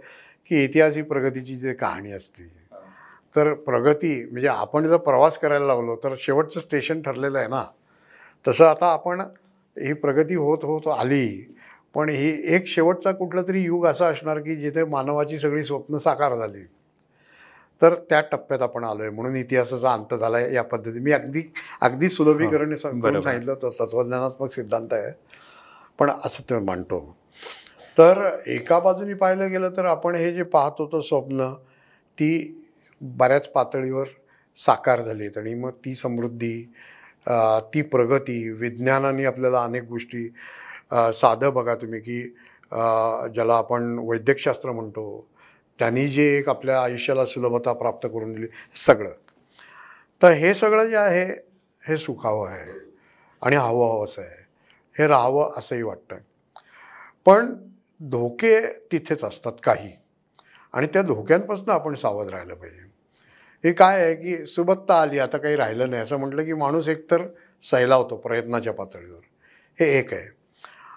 Speaker 3: की इतिहास ही प्रगतीची जी कहाणी असते तर प्रगती म्हणजे आपण जर प्रवास करायला लागलो तर शेवटचं स्टेशन ठरलेलं आहे ना. तसं आता आपण ही प्रगती होत होत आली. पण ही एक शेवटचा कुठलं तरी युग असा असणार की जिथे मानवाची सगळी स्वप्न साकार झाली. तर त्या टप्प्यात आपण आलोय म्हणून इतिहासाचा अंत झाला आहे या पद्धती मी अगदी अगदी सुलभीकरण. सांगितलं तर तत्वज्ञानात्मक सिद्धांत आहे. पण असं ते मांडतो तर एका बाजूनी पाहिलं गेलं तर आपण हे जे पाहत होतो स्वप्न ती बऱ्याच पातळीवर साकार झालीत आणि मग ती समृद्धी ती प्रगती विज्ञानाने आपल्याला अनेक गोष्टी साधं बघा तुम्ही की ज्याला आपण वैद्यकशास्त्र म्हणतो त्यांनी जे एक आपल्या आयुष्याला सुलभता प्राप्त करून दिली सगळं. तर हे सगळं जे आहे हे सुखावं आहे आणि हवं हवंसं आहे. हे राहावं असंही वाटतं. पण धोके तिथेच असतात काही. आणि त्या धोक्यांपासून आपण सावध राहिलं पाहिजे. हे काय आहे की सुबत्ता आली आता काही राहिलं नाही असं म्हटलं की माणूस एकतर सैलावतो प्रयत्नाच्या पातळीवर. हे एक आहे.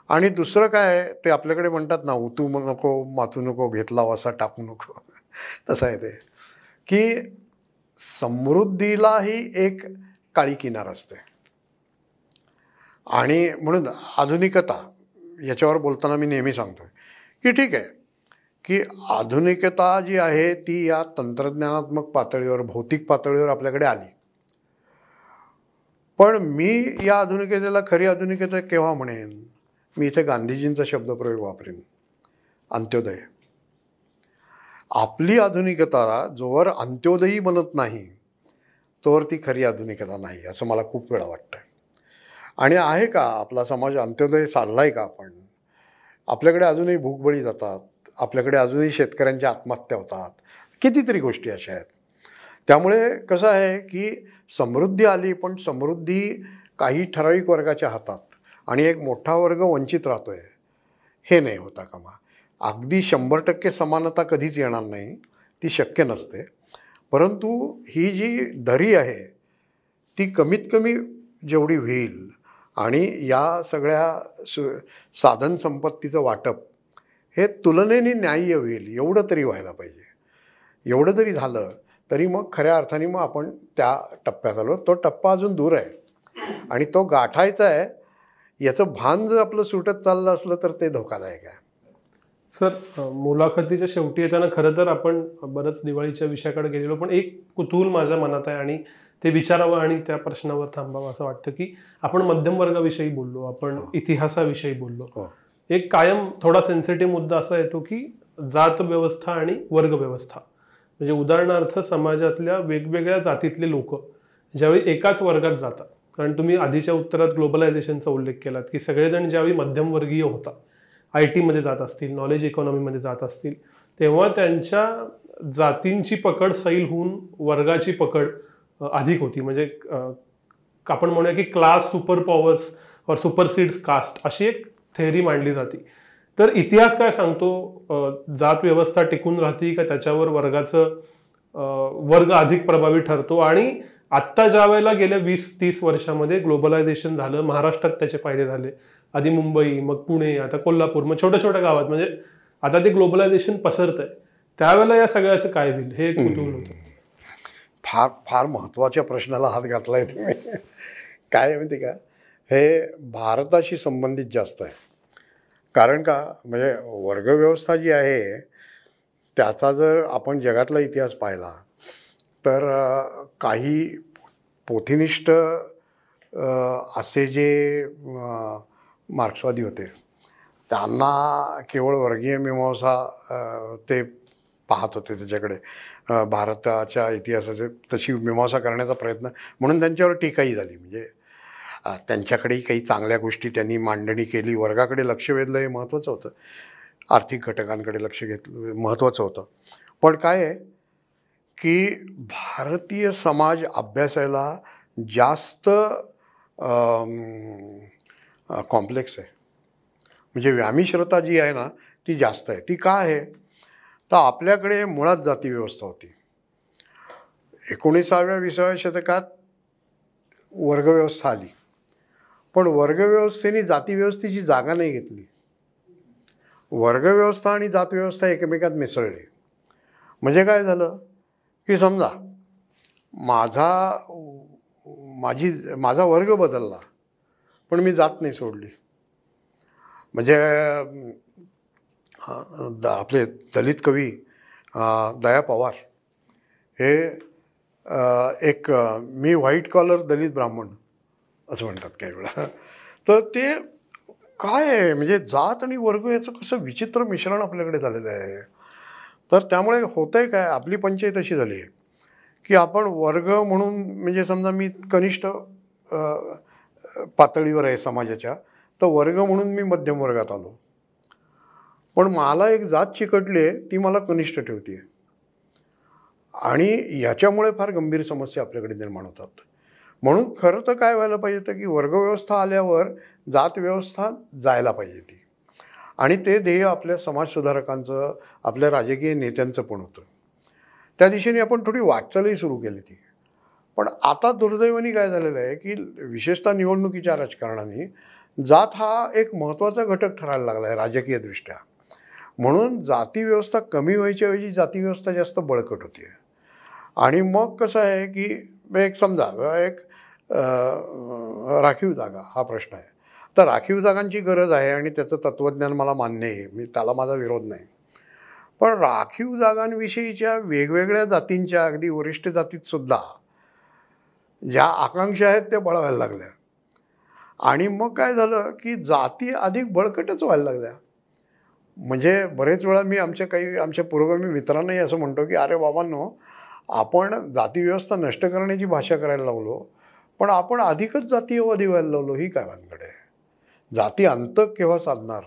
Speaker 3: आणि दुसरं काय आहे ते आपल्याकडे म्हणतात ना उतू नको मातू नको घेतला वासा टाकू नको. <laughs> तसं आहे ते. की समृद्धीलाही एक काळी किनार असते. आणि म्हणून आधुनिकता याच्यावर बोलताना मी नेहमी सांगतो की ठीक आहे की आधुनिकता जी आहे ती या तंत्रज्ञानात्मक पातळीवर भौतिक पातळीवर आपल्याकडे आली. पण मी या आधुनिकतेला खरी आधुनिकता केव्हा म्हणेन? मी इथे गांधीजींचा शब्दप्रयोग वापरेन. अंत्योदय. आपली आधुनिकता जोवर अंत्योदयी बनत नाही तोवर ती खरी आधुनिकता नाही असं मला खूप वेळा वाटतं आणि आहे का आपला समाज अंत्योदय साधला आहे का आपण? आपल्याकडे अजूनही भूकबळी जातात आपल्याकडे अजूनही शेतकऱ्यांच्या आत्महत्या होतात. कितीतरी गोष्टी अशा आहेत. त्यामुळे कसं आहे की समृद्धी आली पण समृद्धी काही ठराविक वर्गाच्या हातात. आणि एक मोठा वर्ग वंचित राहतो आहे हे नाही होता कामा. अगदी शंभर टक्के समानता कधीच येणार नाही ती शक्य नसते. परंतु ही जी दरी आहे ती कमीत कमी जेवढी होईल आणि या सगळ्या सु साधनसंपत्तीचं वाटप हे तुलनेने न्याय्य होईल एवढं तरी व्हायला पाहिजे. एवढं जरी झालं तरी मग खऱ्या अर्थाने मग आपण त्या टप्प्यात आलो. तो टप्पा अजून दूर आहे. आणि तो गाठायचा आहे याचं भान जर आपलं सुटत चाललं असलं तर ते धोकादायक आहे.
Speaker 1: सर मुलाखतीच्या शेवटी येताना खरं तर आपण बरंच दिवाळीच्या विषयाकडे गेलेलो पण एक कुतूहल माझ्या मनात आहे आणि ते विचारावं आणि त्या प्रश्नावर थांबावं असं वाटतं की आपण मध्यम वर्गाविषयी बोललो आपण इतिहासाविषयी बोललो.
Speaker 3: हो.
Speaker 1: एक कायम थोडा सेन्सिटिव्ह मुद्दा असा येतो की जात व्यवस्था आणि वर्ग व्यवस्था. म्हणजे उदाहरणार्थ समाजातल्या वेगवेगळ्या जातीतले लोक ज्यावेळी एकाच वर्गात जातात कारण तुम्ही आधीच्या उत्तरात ग्लोबलायझेशनचा उल्लेख केलात की सगळेजण ज्यावेळी मध्यमवर्गीय होता आय टीमध्ये जात असतील नॉलेज इकॉनॉमीमध्ये जात असतील तेव्हा त्यांच्या जातींची पकड सैल होऊन वर्गाची पकड अधिक होती. म्हणजे आपण म्हणूया की क्लास सुपर पॉवर्स और सुपरसीड्स कास्ट अशी एक थेअरी मांडली जाते. तर इतिहास काय सांगतो? जात व्यवस्था टिकून राहते का त्याच्यावर वर्गाचं वर्ग अधिक प्रभावी ठरतो? आणि आत्ता ज्या वेळेला गेल्या वीस तीस वर्षामध्ये ग्लोबलायझेशन झालं महाराष्ट्रात त्याचे फायदे झाले. आधी मुंबई मग पुणे आता कोल्हापूर मग छोट्या छोट्या गावात. म्हणजे आता ते ग्लोबलायझेशन पसरत आहे त्यावेळेला या सगळ्याचं काय होईल? हे कुतूहल होतं.
Speaker 3: फार फार महत्त्वाच्या प्रश्नाला हात घातलाय तुम्ही. काय माहिती का? हे भारताशी संबंधित जास्त आहे. कारण का? म्हणजे वर्गव्यवस्था जी आहे त्याचा जर आपण जगातला इतिहास पाहिला तर काही पोथिनिष्ठ असे जे मार्क्सवादी होते त्यांना केवळ वर्गीय मीमांसा ते पाहत होते त्याच्याकडे. भारताच्या इतिहासाचे तशी मीमांसा करण्याचा प्रयत्न म्हणून त्यांच्यावर टीकाही झाली. म्हणजे त्यांच्याकडेही काही चांगल्या गोष्टी त्यांनी मांडणी केली. वर्गाकडे लक्ष वेधलं हे महत्त्वाचं होतं. आर्थिक घटकांकडे लक्ष घेतलं महत्त्वाचं होतं. पण काय आहे की भारतीय समाज अभ्यासायला जास्त कॉम्प्लेक्स आहे. म्हणजे व्यामिश्रता जी आहे ना ती जास्त आहे. ती का आहे? तर आपल्याकडे मुळात जाती व्यवस्था होती. एकोणीसाव्या विसाव्या शतकात वर्गव्यवस्था आली. पण वर्गव्यवस्थेने जातीव्यवस्थेची जागा नाही घेतली. वर्गव्यवस्था आणि जातव्यवस्था एकमेकात मिसळले. म्हणजे काय झालं? की समजा माझा माझी माझा वर्ग बदलला पण मी जात नाही सोडली. म्हणजे द आपले दलित कवी दया पवार हे एक मी व्हाईट कॉलर दलित ब्राह्मण असं म्हणतात काही वेळा. तर ते काय आहे? म्हणजे जात आणि वर्ग याचं कसं विचित्र मिश्रण आपल्याकडे झालेलं आहे? तर त्यामुळे होतं आहे काय? आपली पंचायत अशी झाली आहे की आपण वर्ग म्हणून म्हणजे समजा मी कनिष्ठ पातळीवर आहे समाजाच्या तर वर्ग म्हणून मी मध्यम वर्गात आलो. पण मला एक जात चिकटली आहे ती मला कनिष्ठ ठेवते आणि याच्यामुळे फार गंभीर समस्या आपल्याकडे निर्माण होतात. म्हणून खरं तर काय व्हायला पाहिजे तर की वर्गव्यवस्था आल्यावर जात व्यवस्था जायला पाहिजे ती आणि ते ध्येय आपल्या समाजसुधारकांचं आपल्या राजकीय नेत्यांचं पण होतं. त्या दिशेने आपण थोडी वाटचालही सुरू केली ती. पण आता दुर्दैवाने काय झालेलं आहे की विशेषतः निवडणुकीच्या राजकारणाने जात हा एक महत्त्वाचा घटक ठरायला लागला आहे राजकीयदृष्ट्या. म्हणून जाती व्यवस्था कमी व्हायच्या ऐवजी जाती व्यवस्था जास्त बळकट होती आणि मग कसं आहे की एक समजा एक राखीव जागा हा प्रश्न आहे. तर राखीव जागांची गरज आहे आणि त्याचं तत्त्वज्ञान मला मान्य आहे. मी त्याला माझा विरोध नाही. पण राखीव जागांविषयीच्या वेगवेगळ्या जातींच्या अगदी वरिष्ठ जातीतसुद्धा ज्या आकांक्षा आहेत त्या बळवायला लागल्या. आणि मग काय झालं की जाती अधिक बळकटच व्हायला लागल्या. म्हणजे बरेच वेळा मी आमच्या काही आमच्या पूर्वगामी मित्रांनाही असं म्हणतो की अरे बाबांनो आपण जातीव्यवस्था नष्ट करण्याची भाषा करायला लावलो पण आपण अधिकच जातीयवादी व्हायला लावलो ही काय भानगड आहे? जाती अंत केव्हा साधणार?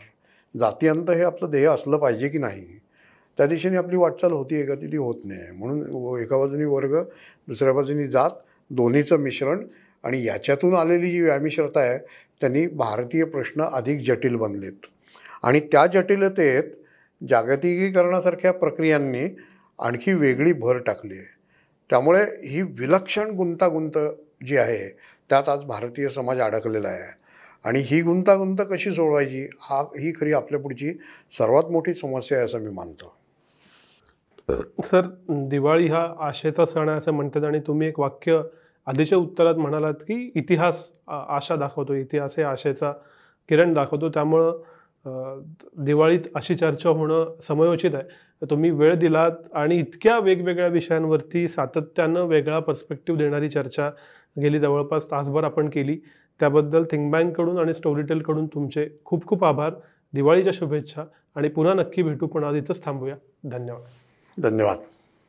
Speaker 3: जाती अंत हे आपलं ध्येय असलं पाहिजे की नाही? त्या दिशेने आपली वाटचाल होती आहे का ती ती होत नाही. म्हणून व- एका बाजूनी वर्ग दुसऱ्या बाजूनी जात दोन्हीचं मिश्रण आणि याच्यातून आलेली जी व्यामिश्रता आहे त्यांनी भारतीय प्रश्न अधिक जटिल बनलेत. आणि त्या जटिलतेत जागतिकीकरणासारख्या प्रक्रियांनी आणखी वेगळी भर टाकली आहे. त्यामुळे ही विलक्षण गुंतागुंत जी आहे त्यात आज भारतीय समाज अडकलेला आहे. आणि ही गुंतागुंत कशी सोडवायची? हा ही खरी आपल्या पुढची सर्वात मोठी समस्या आहे असं मी मानतो.
Speaker 1: सर दिवाळी हा आशेचा सण आहे असं म्हणतात आणि तुम्ही एक वाक्य आधीच्या उत्तरात म्हणालात की इतिहास आशा दाखवतो इतिहास हे आशेचा किरण दाखवतो. त्यामुळं दिवाळीत अशी चर्चा होणं समयोचित आहे. तुम्ही वेळ दिलात आणि इतक्या वेगवेगळ्या विषयांवरती सातत्यानं वेगळा पर्स्पेक्टिव्ह देणारी चर्चा गेली जवळपास तासभर आपण केली. त्याबद्दल थिंक बँककडून आणि स्टोरीटेलकडून तुमचे खूप खूप आभार. दिवाळीच्या शुभेच्छा आणि पुन्हा नक्की भेटू पण आज इथंच थांबूया. धन्यवाद.
Speaker 3: धन्यवाद.